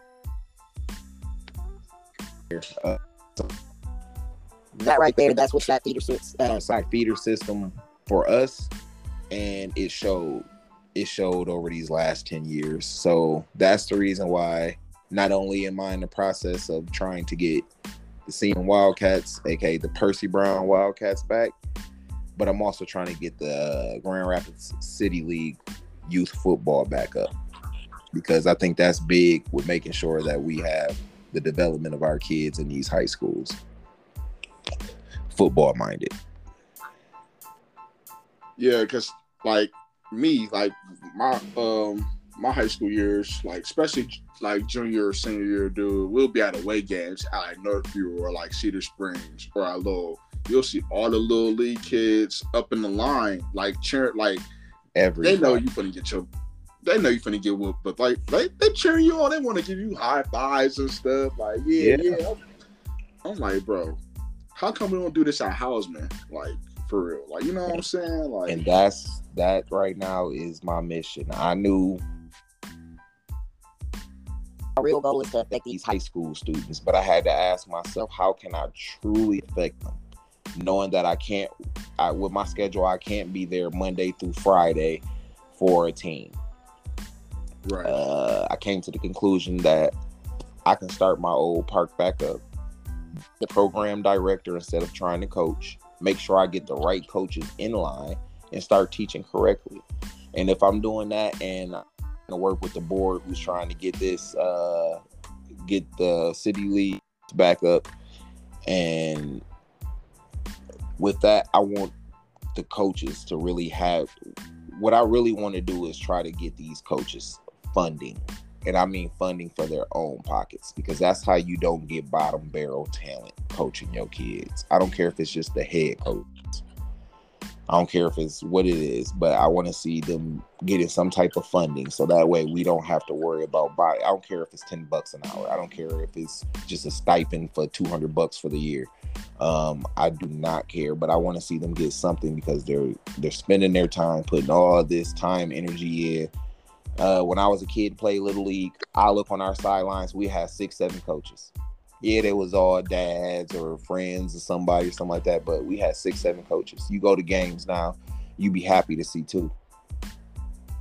S2: uh,
S3: That right there, that's what that feeder. Uh,
S2: feeder system for us and it showed it showed over these last 10 years so that's the reason why not only am i in the process of trying to get the Seaman wildcats aka the percy brown wildcats back but i'm also trying to get the grand rapids city league youth football back up because i think that's big with making sure that we have the development of our kids in these high schools football minded
S1: Yeah, because like me, like my um my high school years, like especially like junior or senior year, dude, we'll be at away games at like Northview or like Cedar Springs or our little. You'll see all the little league kids up in the line, like cheering, like
S2: every
S1: they know you finna get your, they know you finna get whooped, but like they they cheering you on, they want to give you high fives and stuff. Like yeah,
S2: Yeah.
S1: yeah. I'm like, bro, how come we don't do this at Houseman? Like for real, like you know what I'm saying? Like
S2: and that's that right now is my mission. I knew
S3: our real goal is to affect
S2: these
S3: these
S2: high school students, but I had to ask myself, how can I truly affect them? Knowing that I can't, I, with my schedule, I can't be there Monday through Friday for a team.
S1: Right.
S2: Uh, I came to the conclusion that I can start my old park back up. The program director instead of trying to coach, make sure I get the right coaches in line and start teaching correctly. And if I'm doing that and I'm gonna work with the board who's trying to get this uh get the city league back up and with that I want the coaches to really have what I really want to do is try to get these coaches funding. And I mean funding for their own pockets because that's how you don't get bottom barrel talent coaching your kids. I don't care if it's just the head coach. I don't care if it's what it is, but I want to see them getting some type of funding so that way we don't have to worry about. I don't care if it's 10 bucks an hour. I don't care if it's just a stipend for 200 bucks for the year. Um, I do not care, but I want to see them get something because they're they're spending their time putting all this time, energy in. Uh, when I was a kid, play little league. I look on our sidelines. We had six, seven coaches. Yeah, they was all dads or friends or somebody or something like that. But we had six, seven coaches. You go to games now, you'd be happy to see two.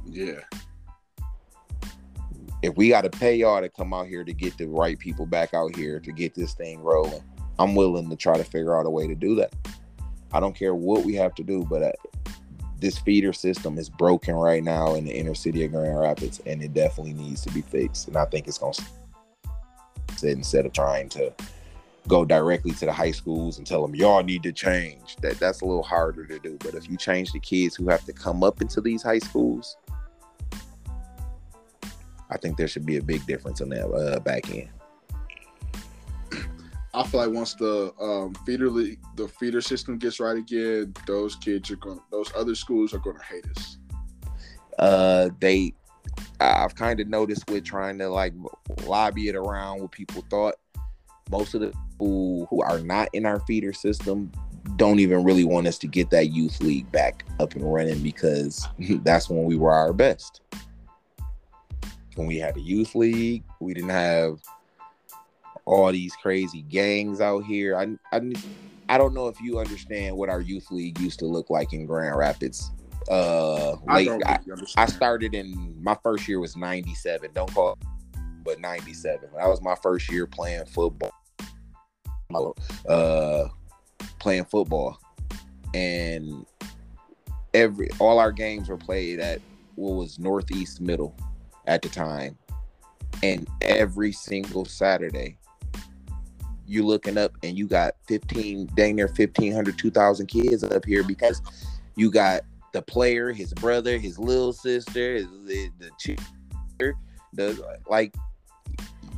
S1: yeah.
S2: If we got to pay y'all to come out here to get the right people back out here to get this thing rolling, I'm willing to try to figure out a way to do that. I don't care what we have to do, but uh, this feeder system is broken right now in the inner city of Grand Rapids, and it definitely needs to be fixed. And I think it's going to sit instead of trying to go directly to the high schools and tell them y'all need to change. That that's a little harder to do. But if you change the kids who have to come up into these high schools, I think there should be a big difference on that uh, back end.
S1: I feel like once the um, feeder league, the feeder system gets right again, those kids are going, those other schools are going to hate us.
S2: Uh, they, I've kind of noticed with trying to like lobby it around what people thought. Most of the people who are not in our feeder system don't even really want us to get that youth league back up and running because *laughs* that's when we were our best. When we had a youth league, we didn't have all these crazy gangs out here. I, I, I don't know if you understand what our youth league used to look like in Grand Rapids. Uh, late, I, I, I started in my first year was '97. Don't call, it, but '97. That was my first year playing football. Uh, playing football, and every all our games were played at what was Northeast Middle at the time, and every single Saturday you looking up and you got 15 dang near 1500 2000 kids up here because you got the player his brother his little sister his, the, the cheer the like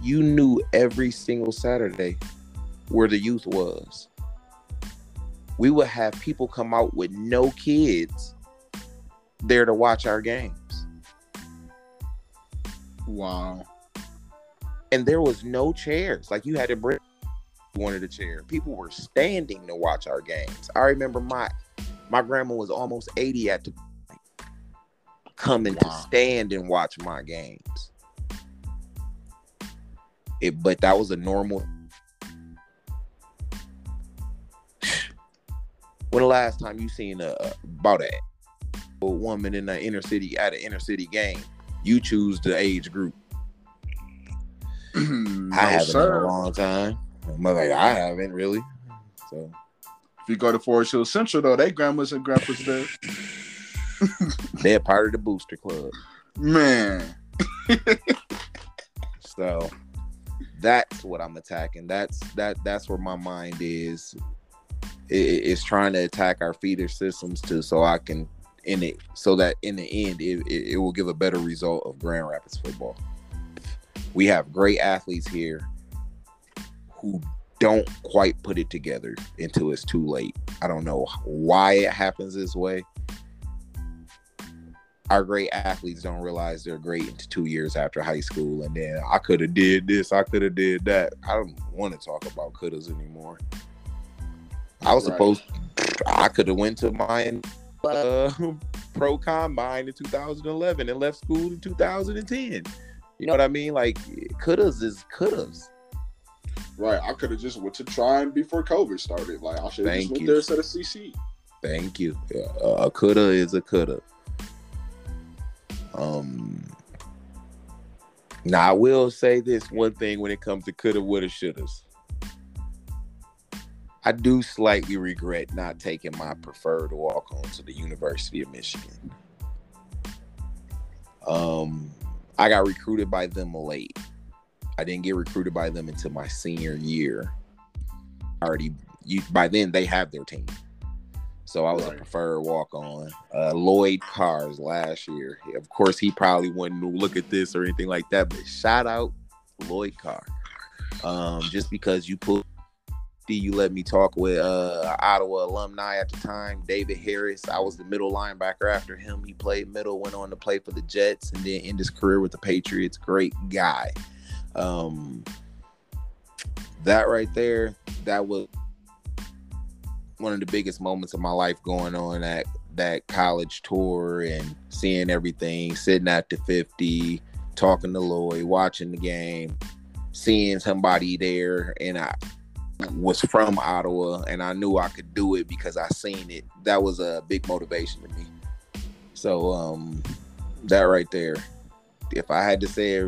S2: you knew every single saturday where the youth was. We would have people come out with no kids there to watch our games.
S1: Wow.
S2: And there was no chairs. Like you had to bring wanted a chair. People were standing to watch our games. I remember my my grandma was almost 80 at the coming wow. to stand and watch my games. It but that was a normal when the last time you seen a about a, a woman in the inner city at an inner city game, you choose the age group. *clears throat* no, I haven't sir. in a long time. I'm like, I haven't really. So
S1: if you go to Forest Hill Central though, they grandmas and grandpas there. *laughs*
S2: They're part of the booster club.
S1: Man. *laughs*
S2: so that's what I'm attacking. That's that that's where my mind is. It, it's trying to attack our feeder systems too, so I can in it so that in the end it, it, it will give a better result of Grand Rapids football. We have great athletes here who don't quite put it together until it's too late. I don't know why it happens this way. Our great athletes don't realize they're great into two years after high school, and then I could have did this, I could have did that. I don't want to talk about couldas anymore. I was right. supposed, I could have went to my uh, *laughs* pro combine in 2011 and left school in 2010. You know what I mean? Like couldas is couldas.
S1: Right. I could have just went to Trine before COVID started. Like I should have just went you. there instead of CC.
S2: Thank you. Yeah, a coulda is a coulda. Um. Now I will say this one thing when it comes to coulda, woulda, shouldas. I do slightly regret not taking my preferred walk on to the University of Michigan. Um, I got recruited by them late. I didn't get recruited by them until my senior year. Already, you by then they have their team, so I was right. a preferred walk on. Uh, Lloyd Carr's last year, of course, he probably wouldn't look at this or anything like that. But shout out Lloyd Carr, um, just because you put you let me talk with uh, Ottawa alumni at the time, David Harris. I was the middle linebacker after him. He played middle, went on to play for the Jets, and then end his career with the Patriots. Great guy. Um, that right there, that was one of the biggest moments of my life going on at that college tour and seeing everything, sitting at the 50, talking to Lloyd, watching the game, seeing somebody there, and I was from Ottawa and I knew I could do it because I seen it. That was a big motivation to me. So um that right there. If I had to say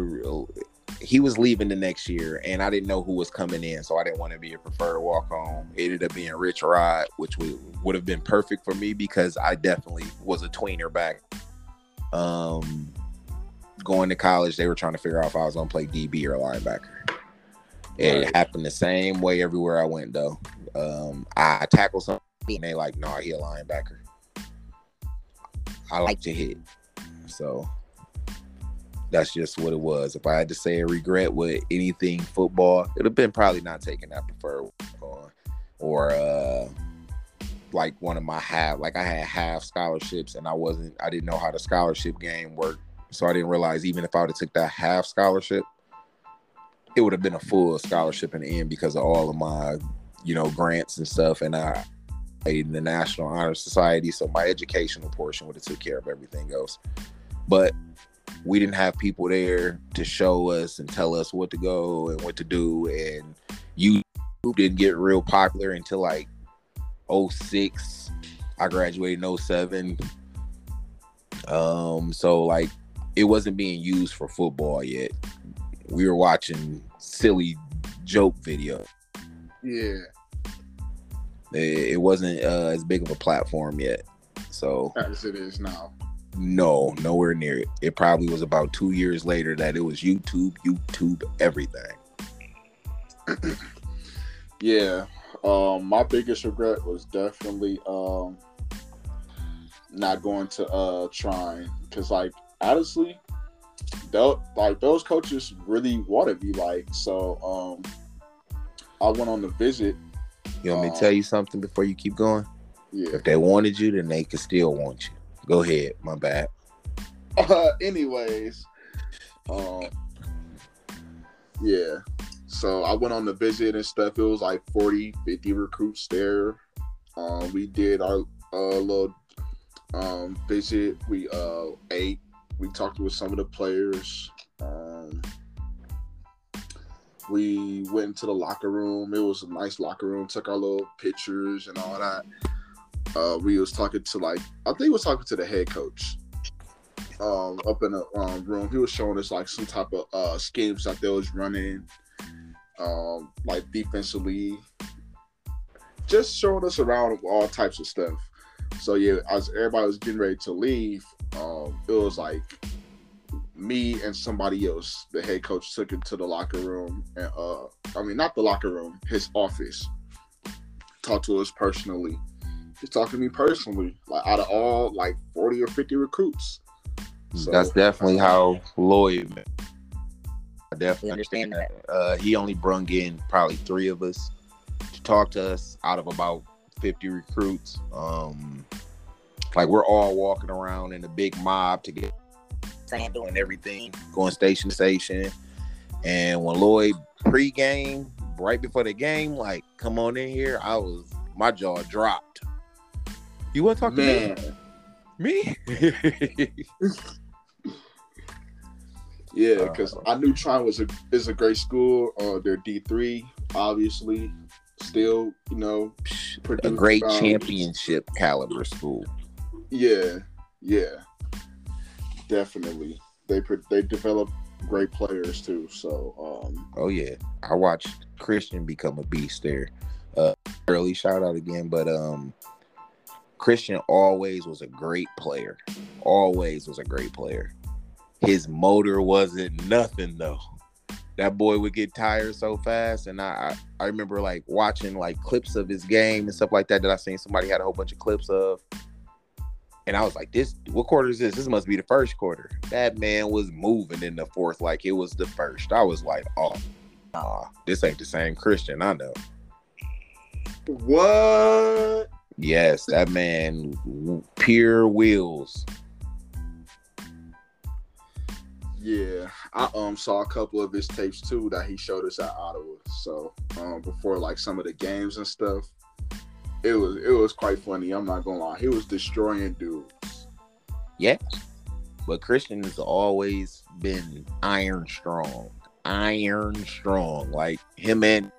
S2: he was leaving the next year, and I didn't know who was coming in, so I didn't want to be a preferred walk on. It ended up being Rich Rod, which would would have been perfect for me because I definitely was a tweener back. Um, going to college, they were trying to figure out if I was going to play DB or linebacker. It
S1: Right.
S2: happened the same way everywhere I went though. Um, I tackle somebody and they like, nah, he a linebacker. I like to hit, so that's just what it was. If I had to say a regret with anything football, it'd have been probably not taking that preferred on, or uh, like one of my half, like I had half scholarships and I wasn't, I didn't know how the scholarship game worked, so I didn't realize even if I would have took that half scholarship, it would have been a full scholarship in the end because of all of my, you know, grants and stuff, and I in the National Honor Society, so my educational portion would have took care of everything else. But we didn't have people there to show us and tell us what to go and what to do, and YouTube didn't get real popular until like 06. I graduated in 07. Um, so like it wasn't being used for football yet. We were watching silly joke video.
S1: Yeah,
S2: It, it wasn't uh, as big of a platform yet. So
S1: as it is now.
S2: No, nowhere near it. It probably was about two years later that it was YouTube, YouTube, everything. *clears throat*
S1: Yeah. Um, my biggest regret was definitely um not going to uh trying because like honestly, like those coaches really wanted me like so um I went on the visit.
S2: You want me to
S1: Um,
S2: tell you something before you keep going?
S1: Yeah.
S2: If they wanted you, then they could still want you. Go ahead. My bad.
S1: Uh, anyways, um, yeah. So I went on the visit and stuff. It was like 40, 50 recruits there. Um, we did our uh, little um, visit. We uh, ate. We talked with some of the players. Um, we went into the locker room. It was a nice locker room. Took our little pictures and all that. Uh, we was talking to like I think we was talking to the head coach um, up in the um, room. He was showing us like some type of uh, schemes that they was running, um, like defensively, just showing us around all types of stuff. So yeah, as everybody was getting ready to leave, um, it was like me and somebody else. The head coach took him to the locker room, and uh, I mean not the locker room, his office. Talked to us personally. He's talking to me personally, like out of all like forty or fifty recruits. So-
S2: That's definitely how Lloyd. met. I definitely understand
S3: understand
S2: that. Uh, he only brung in probably three of us to talk to us out of about fifty recruits. Um, like we're all walking around in a big mob together,
S3: Saying doing
S2: doing everything, going station to station. And when Lloyd pregame, right before the game, like, come on in here, I was my jaw dropped. You want to talk
S1: Man,
S2: to me? Me? *laughs*
S1: yeah,
S2: Uh,
S1: because I knew Trine was a is a great school. Uh, they're D three, obviously, still you know
S2: a great
S1: um,
S2: championship caliber school.
S1: Yeah, yeah, definitely. They pro- they develop great players too. So um,
S2: Oh yeah, I watched Christian become a beast there. Uh, early shout out again, but um, Christian always was a great player. Always was a great player. His motor wasn't nothing though. That boy would get tired so fast, and I I, remember like watching like clips of his game and stuff like that that I seen somebody had a whole bunch of clips of. And I was like, "This, what quarter is this? This must be the first quarter." That man was moving in the fourth like it was the first. I was like, "Oh, nah, this ain't the same Christian I know."
S1: what?
S2: Yes, that man, pure wheels.
S1: Yeah, I um saw a couple of his tapes too that he showed us at Ottawa. So um before like some of the games and stuff, it was it was quite funny. I'm not gonna lie, he was destroying dudes.
S2: Yeah, but Christian has always been iron strong, iron strong. Like him and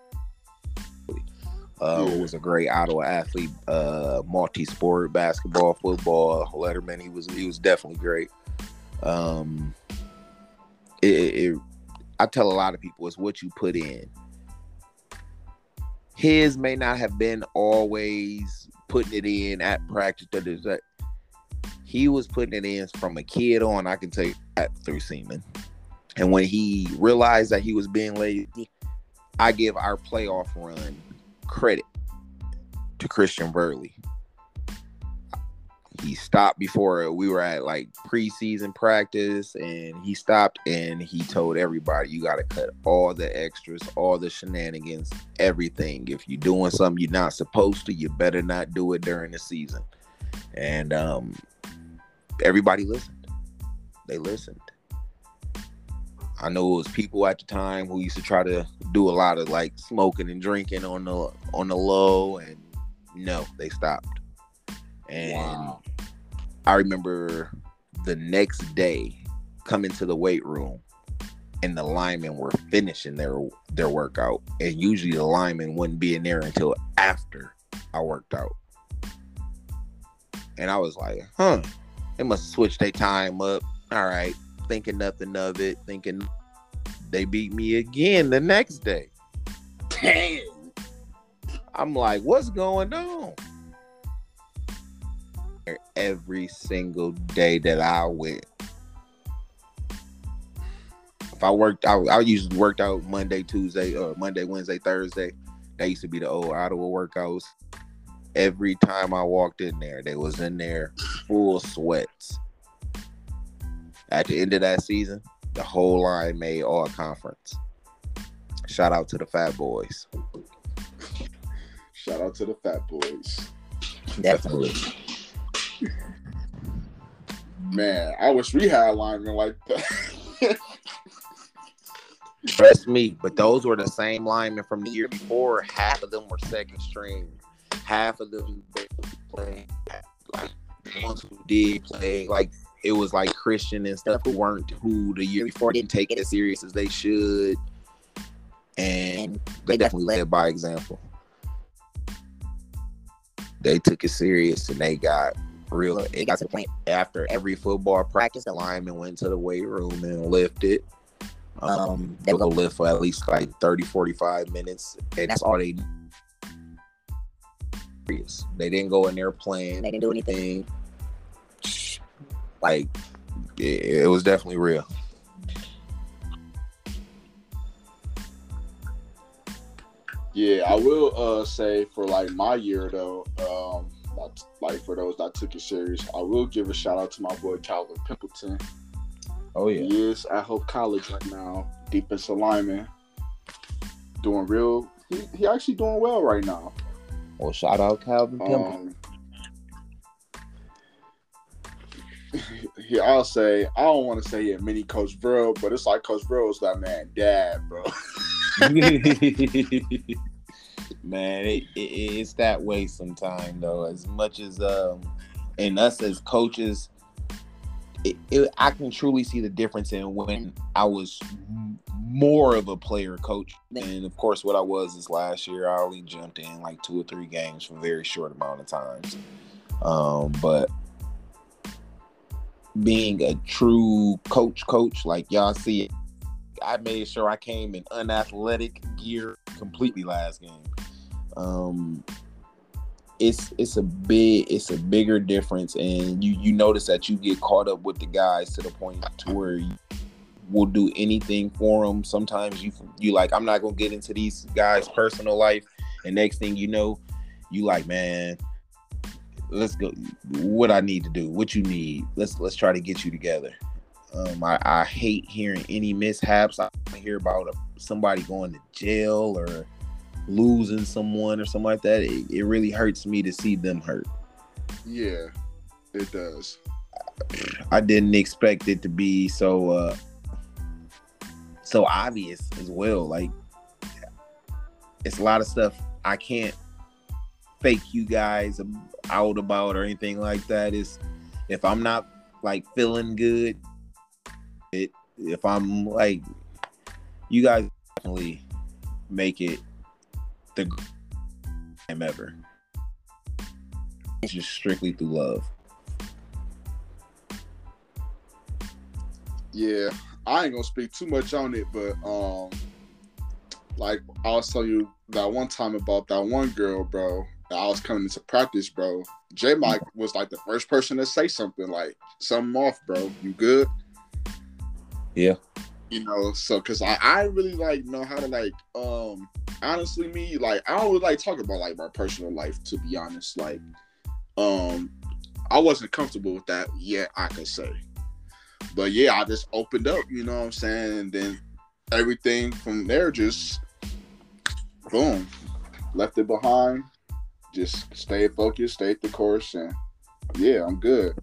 S2: uh,
S1: Yeah.
S2: was a great Ottawa athlete, uh, multi-sport, basketball, football, Letterman. He was he was definitely great. Um, it, it, I tell a lot of people it's what you put in. His may not have been always putting it in at practice. da. He was putting it in from a kid on. I can tell you that through Seaman. And when he realized that he was being lazy, I give our playoff run credit to Christian Burley. He stopped before we were at like preseason practice, and he stopped and he told everybody, "You got to cut all the extras, all the shenanigans, everything. If you're doing something you're not supposed to, you better not do it during the season." And um, everybody listened. They listened. I know it was people at the time who used to try to do a lot of like smoking and drinking on the on the low, and no, they stopped. And
S1: Wow.
S2: I remember the next day coming to the weight room, and the linemen were finishing their their workout, and usually the linemen wouldn't be in there until after I worked out. And I was like, huh, they must switch their time up. All right, thinking nothing of it, thinking they beat me again the next day.
S1: Damn.
S2: I'm like, what's going on? Every single day that I went. If I worked out, I usually worked out Monday, Tuesday, or Monday, Wednesday, Thursday. That used to be the old Ottawa workouts. Every time I walked in there, they was in there full sweats. At the end of that season, the whole line made all conference. Shout out to the Fat Boys.
S1: Shout out to the Fat Boys.
S3: Definitely.
S1: Man, I wish we had linemen like that.
S2: Trust me, but those were the same linemen from the year before. Half of them were second string. Half of them playing like ones who did play like it was like Christian and stuff who weren't who the year before didn't take it as serious as they should. And they definitely led by example. They took it serious and they got real. It
S3: got to the point.
S2: after every football practice, the lineman went to the weight room and lifted. Um,
S3: Um,
S2: they will lift for at least like 30, 45 minutes. And that's all they. They didn't go in there playing
S3: They didn't do anything.
S2: Like it, it was definitely real.
S1: Yeah, I will uh say for like my year though, um not- like for those that took it serious, I will give a shout out to my boy Calvin Pimpleton.
S2: Oh yeah,
S1: He is at Hope College right now, defensive lineman. Doing real he, he actually doing well right now.
S2: Well, shout out Calvin.
S1: Um, he, I'll say I don't want to say a mini Coach Bro, but it's like Coach Bro is that man dad, bro. *laughs*
S2: Man, it, it, it's that way sometimes though. As much as um, and us as coaches, it, it, I can truly see the difference in when I was more of a player coach, and of course, what I was this last year. I only jumped in like two or three games for very short amount of times. Um, but being a true coach, coach like y'all see it I made sure I came in unathletic gear completely last game. Um, it's it's a big it's a bigger difference, and you you notice that you get caught up with the guys to the point to where you will do anything for them. Sometimes you you like I'm not gonna get into these guys' personal life, and next thing you know, you like man. Let's go. What I need to do? What you need? Let's let's try to get you together. Um, I, I hate hearing any mishaps. I hear about a, somebody going to jail or losing someone or something like that. It, it really hurts me to see them hurt.
S1: Yeah, it does.
S2: I didn't expect it to be so uh, so obvious as well. Like it's a lot of stuff I can't fake you guys out about or anything like that. Is if I'm not like feeling good, it if I'm like you guys definitely make it the time ever. It's just strictly through love.
S1: Yeah, I ain't gonna speak too much on it, but um, like I'll tell you that one time about that one girl, bro. I was coming into practice, bro. J Mike was like the first person to say something like something off, bro. You good?
S2: Yeah.
S1: you know, so because I I really like know how to like um honestly me like I don't really like talk about like my personal life to be honest like um I wasn't comfortable with that yet I could say but yeah I just opened up you know what I'm saying and then everything from there just boom left it behind just stay focused stay the course and yeah I'm good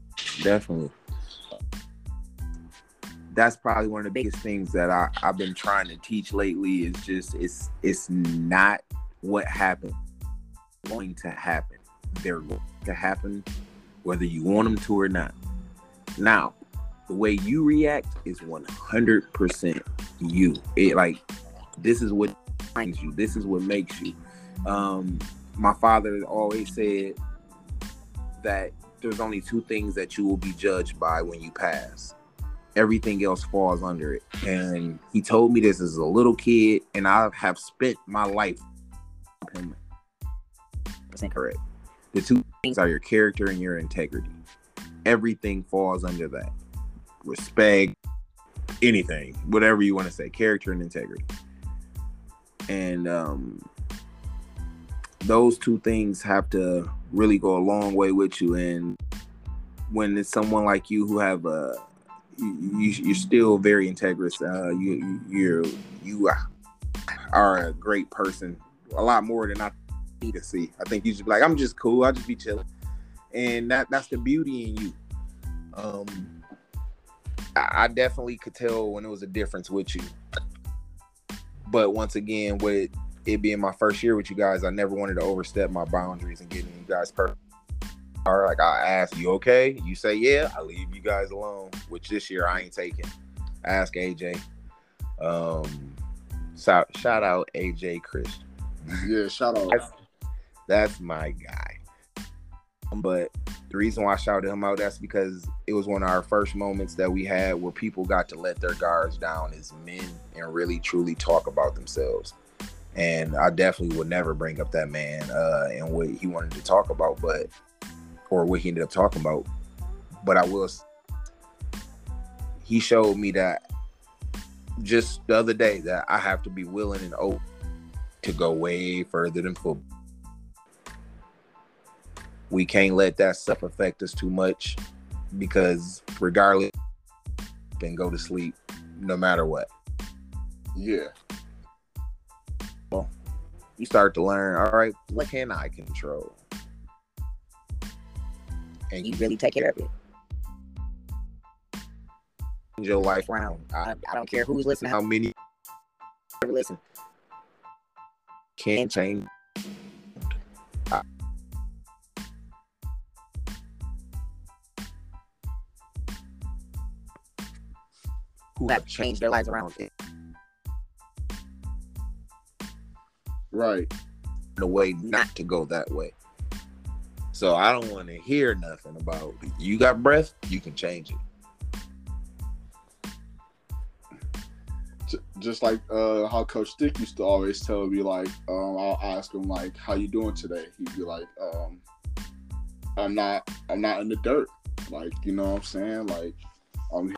S2: Definitely. That's probably one of the biggest things that I, I've been trying to teach lately is just it's it's not what happened going to happen. They're going to happen whether you want them to or not. Now, the way you react is 100% you. It like this is what defines you. This is what makes you. Um, my father always said that there's only two things that you will be judged by when you pass. Everything else falls under it. And he told me this as a little kid, and I have spent my life. Percent incorrect. The two things are your character and your integrity. Everything falls under that. Respect, anything, whatever you want to say, character and integrity. And um, those two things have to really go a long way with you. And when it's someone like you who have a you, you're still very integrous. Uh, you you're you are a great person, a lot more than I need to see. I think you should be like, I'm just cool. I just be chilling, and that that's the beauty in you. Um, I, I definitely could tell when it was a difference with you. But once again, with it being my first year with you guys, I never wanted to overstep my boundaries and getting you guys perfect. All right, like I ask you, okay? You say yeah, I leave you guys alone. Which this year I ain't taking. Ask AJ. Um, shout shout out AJ Christian.
S1: yeah shout out
S2: That's, that's my guy. But the reason why I shouted him out, that's because it was one of our first moments that we had where people got to let their guards down as men and really truly talk about themselves. And I definitely would never bring up that man uh, and what he wanted to talk about, but or what he ended up talking about. But I will. He showed me that just the other day that I have to be willing and open to go way further than football. We can't let that stuff affect us too much because regardless, then go to sleep no matter what.
S1: yeah
S2: You start to learn, all right, what can I control? And
S3: You really take care of it.
S2: your life around.
S3: I,
S2: I,
S3: don't care who's listening,
S2: how many
S3: listen.
S2: Can't change?
S3: Who have changed their lives around.
S1: Right.
S2: the way not to go that way. So I don't want to hear nothing about you got breath, you can change it.
S1: Just like uh how coach stick used to always tell me like um i'll ask him like how you doing today? He'd be like um i'm not i'm not in the dirt. Like you know what i'm saying? Like i'm